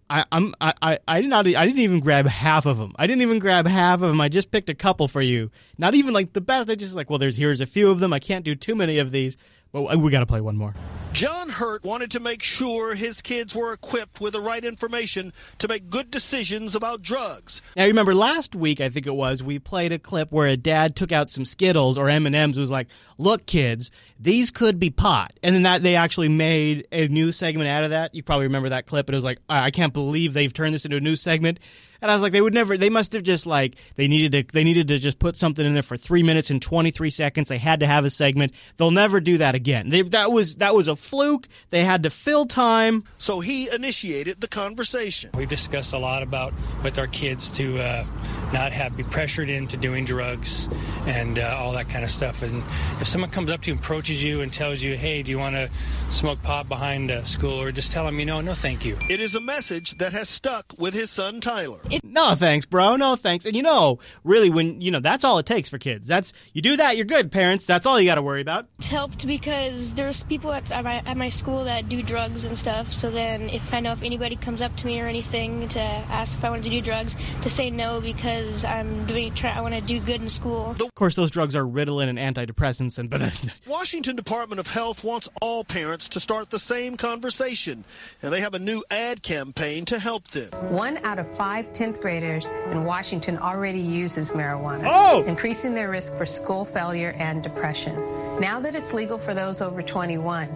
I, I'm I, I, did not I didn't even grab half of them. I didn't even grab half of them. I just picked a couple for you. Not even like the best. I just like well, there's here's a few of them. I can't do too many of these, but we got to play one more. John Hurt wanted to make sure his kids were equipped with the right information to make good decisions about drugs. Now, remember last week, I think it was, we played a clip where a dad took out some Skittles or M&Ms was like, "Look, kids, these could be pot." And then that they actually made a new segment out of that. You probably remember that clip. And It was like, "I can't believe they've turned this into a new segment." And I was like, they would never. They must have just like they needed to. They needed to just put something in there for three minutes and twenty three seconds. They had to have a segment. They'll never do that again. They, that was that was a fluke. They had to fill time. So he initiated the conversation. We've discussed a lot about with our kids to uh, not have be pressured into doing drugs and uh, all that kind of stuff. And if someone comes up to you, approaches you, and tells you, "Hey, do you want to smoke pot behind uh, school?" or just tell them, you know, no, thank you. It is a message that has stuck with his son Tyler. It, no thanks, bro. No thanks. And you know, really, when you know, that's all it takes for kids. That's you do that, you're good, parents. That's all you got to worry about. It's helped because there's people at, at, my, at my school that do drugs and stuff. So then, if I know if anybody comes up to me or anything to ask if I wanted to do drugs, to say no because I'm doing. Try, I want to do good in school. Of course, those drugs are Ritalin and antidepressants, and but Washington Department of Health wants all parents to start the same conversation, and they have a new ad campaign to help them. One out of five 10th graders in Washington already uses marijuana, oh! increasing their risk for school failure and depression. Now that it's legal for those over 21,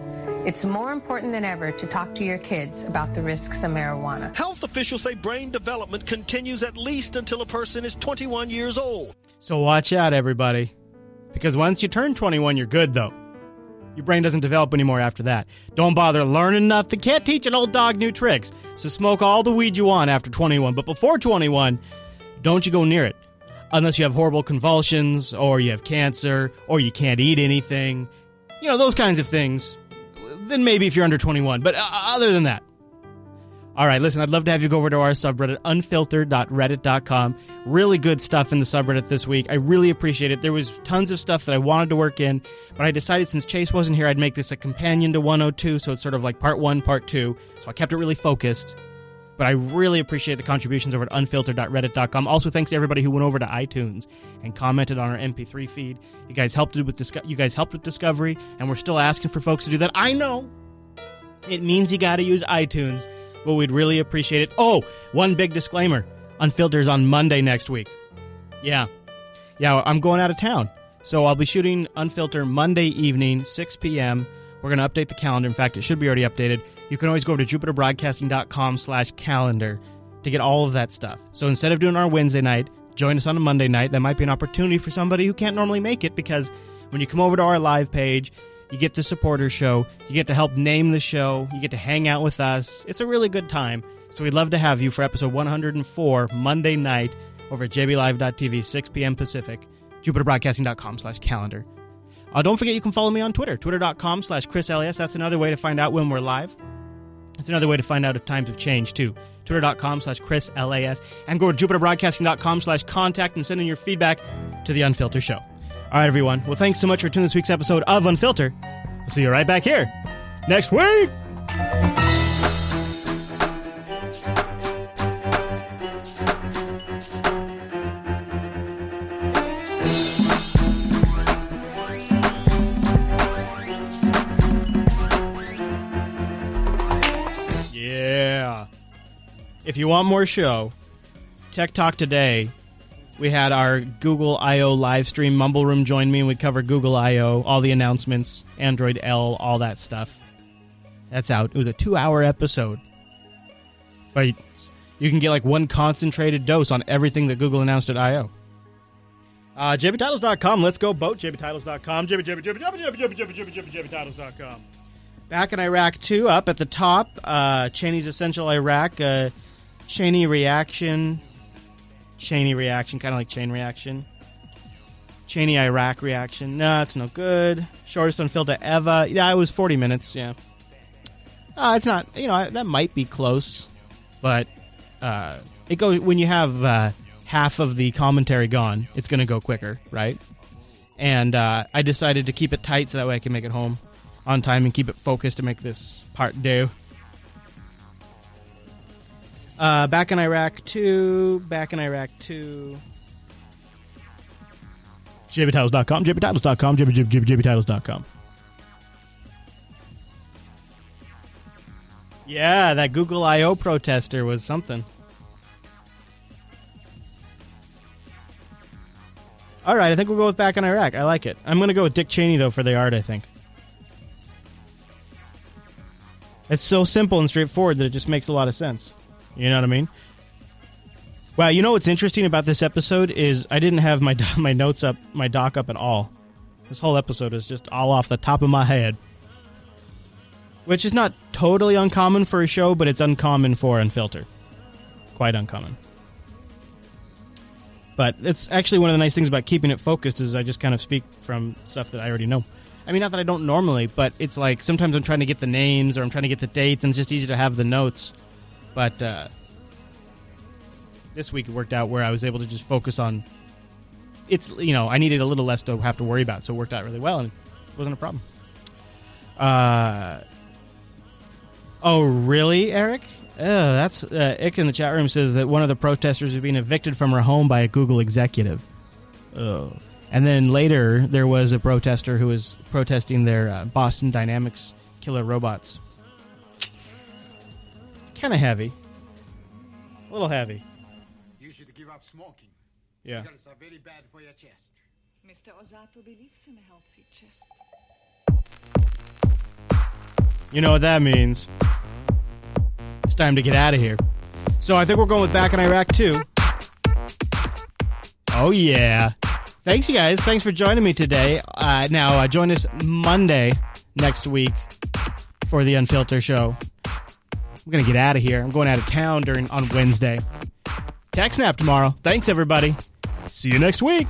it's more important than ever to talk to your kids about the risks of marijuana. Health officials say brain development continues at least until a person is 21 years old. So watch out, everybody. Because once you turn 21, you're good, though. Your brain doesn't develop anymore after that. Don't bother learning nothing. Can't teach an old dog new tricks. So smoke all the weed you want after 21. But before 21, don't you go near it. Unless you have horrible convulsions, or you have cancer, or you can't eat anything. You know, those kinds of things. Then maybe if you're under 21. But uh, other than that, all right, listen, I'd love to have you go over to our subreddit, unfiltered.reddit.com. Really good stuff in the subreddit this week. I really appreciate it. There was tons of stuff that I wanted to work in, but I decided since Chase wasn't here, I'd make this a companion to 102, so it's sort of like part one, part two. So I kept it really focused. But I really appreciate the contributions over at unfiltered.reddit.com. Also, thanks to everybody who went over to iTunes and commented on our MP3 feed. You guys helped with disco- you guys helped with discovery, and we're still asking for folks to do that. I know it means you got to use iTunes but we'd really appreciate it. Oh, one big disclaimer Unfilters on Monday next week. Yeah. Yeah, I'm going out of town. So I'll be shooting Unfilter Monday evening, 6 p.m. We're going to update the calendar. In fact, it should be already updated. You can always go over to jupiterbroadcasting.com slash calendar to get all of that stuff. So instead of doing our Wednesday night, join us on a Monday night. That might be an opportunity for somebody who can't normally make it because when you come over to our live page, you get the supporter show. You get to help name the show. You get to hang out with us. It's a really good time. So we'd love to have you for episode 104, Monday night, over at jblive.tv, 6 p.m. Pacific, jupiterbroadcasting.com slash calendar. Uh, don't forget you can follow me on Twitter, twitter.com slash Chris LAS. That's another way to find out when we're live. That's another way to find out if times have changed, too. Twitter.com slash Chris LAS. And go to jupiterbroadcasting.com slash contact and send in your feedback to The Unfiltered Show. All right, everyone. Well, thanks so much for tuning this week's episode of Unfilter. We'll see you right back here next week. If you want more show, Tech Talk today. We had our Google I/O live stream. Mumble Room joined me, and we covered Google I/O, all the announcements, Android L, all that stuff. That's out. It was a two-hour episode, but you can get like one concentrated dose on everything that Google announced at I/O. Uh, JBTitles.com. Let's go boat. JBTitles.com. JBTitles.com. Back in Iraq 2, up at the top, uh, Cheney's Essential Iraq. Uh, Cheney Reaction, Cheney Reaction, kind of like Chain Reaction. Cheney Iraq Reaction. No, it's no good. Shortest Unfilter to Eva. Yeah, it was 40 minutes, yeah. Uh, it's not, you know, that might be close, but uh, it goes when you have uh, half of the commentary gone, it's going to go quicker, right? And uh, I decided to keep it tight so that way I can make it home on time and keep it focused to make this part do. Uh, back in Iraq 2, back in Iraq 2. JBTitles.com, JBTitles.com, JBTitles.com. Yeah, that Google I/O protester was something. All right, I think we'll go with back in Iraq. I like it. I'm going to go with Dick Cheney though for the art. I think it's so simple and straightforward that it just makes a lot of sense. You know what I mean? Wow, you know what's interesting about this episode is I didn't have my [LAUGHS] my notes up, my doc up at all. This whole episode is just all off the top of my head which is not totally uncommon for a show, but it's uncommon for Unfiltered. Quite uncommon. But it's actually one of the nice things about keeping it focused is I just kind of speak from stuff that I already know. I mean, not that I don't normally, but it's like sometimes I'm trying to get the names or I'm trying to get the dates, and it's just easy to have the notes. But uh, this week it worked out where I was able to just focus on. It's you know I needed a little less to have to worry about, so it worked out really well and it wasn't a problem. Uh, Oh, really, Eric? Oh, that's uh, Ick in the chat room says that one of the protesters is being evicted from her home by a Google executive. Oh. And then later, there was a protester who was protesting their uh, Boston Dynamics killer robots. Kind of heavy. A little heavy. You should give up smoking. Yeah. Cigarettes are very bad for your chest. Mr. Osato believes in a healthy chest. You know what that means. It's time to get out of here. So I think we're going with back in Iraq too. Oh yeah. Thanks, you guys. Thanks for joining me today. Uh, now uh, join us Monday next week for the Unfilter show. I'm gonna get out of here. I'm going out of town during on Wednesday. TechSNAP tomorrow. Thanks, everybody. See you next week.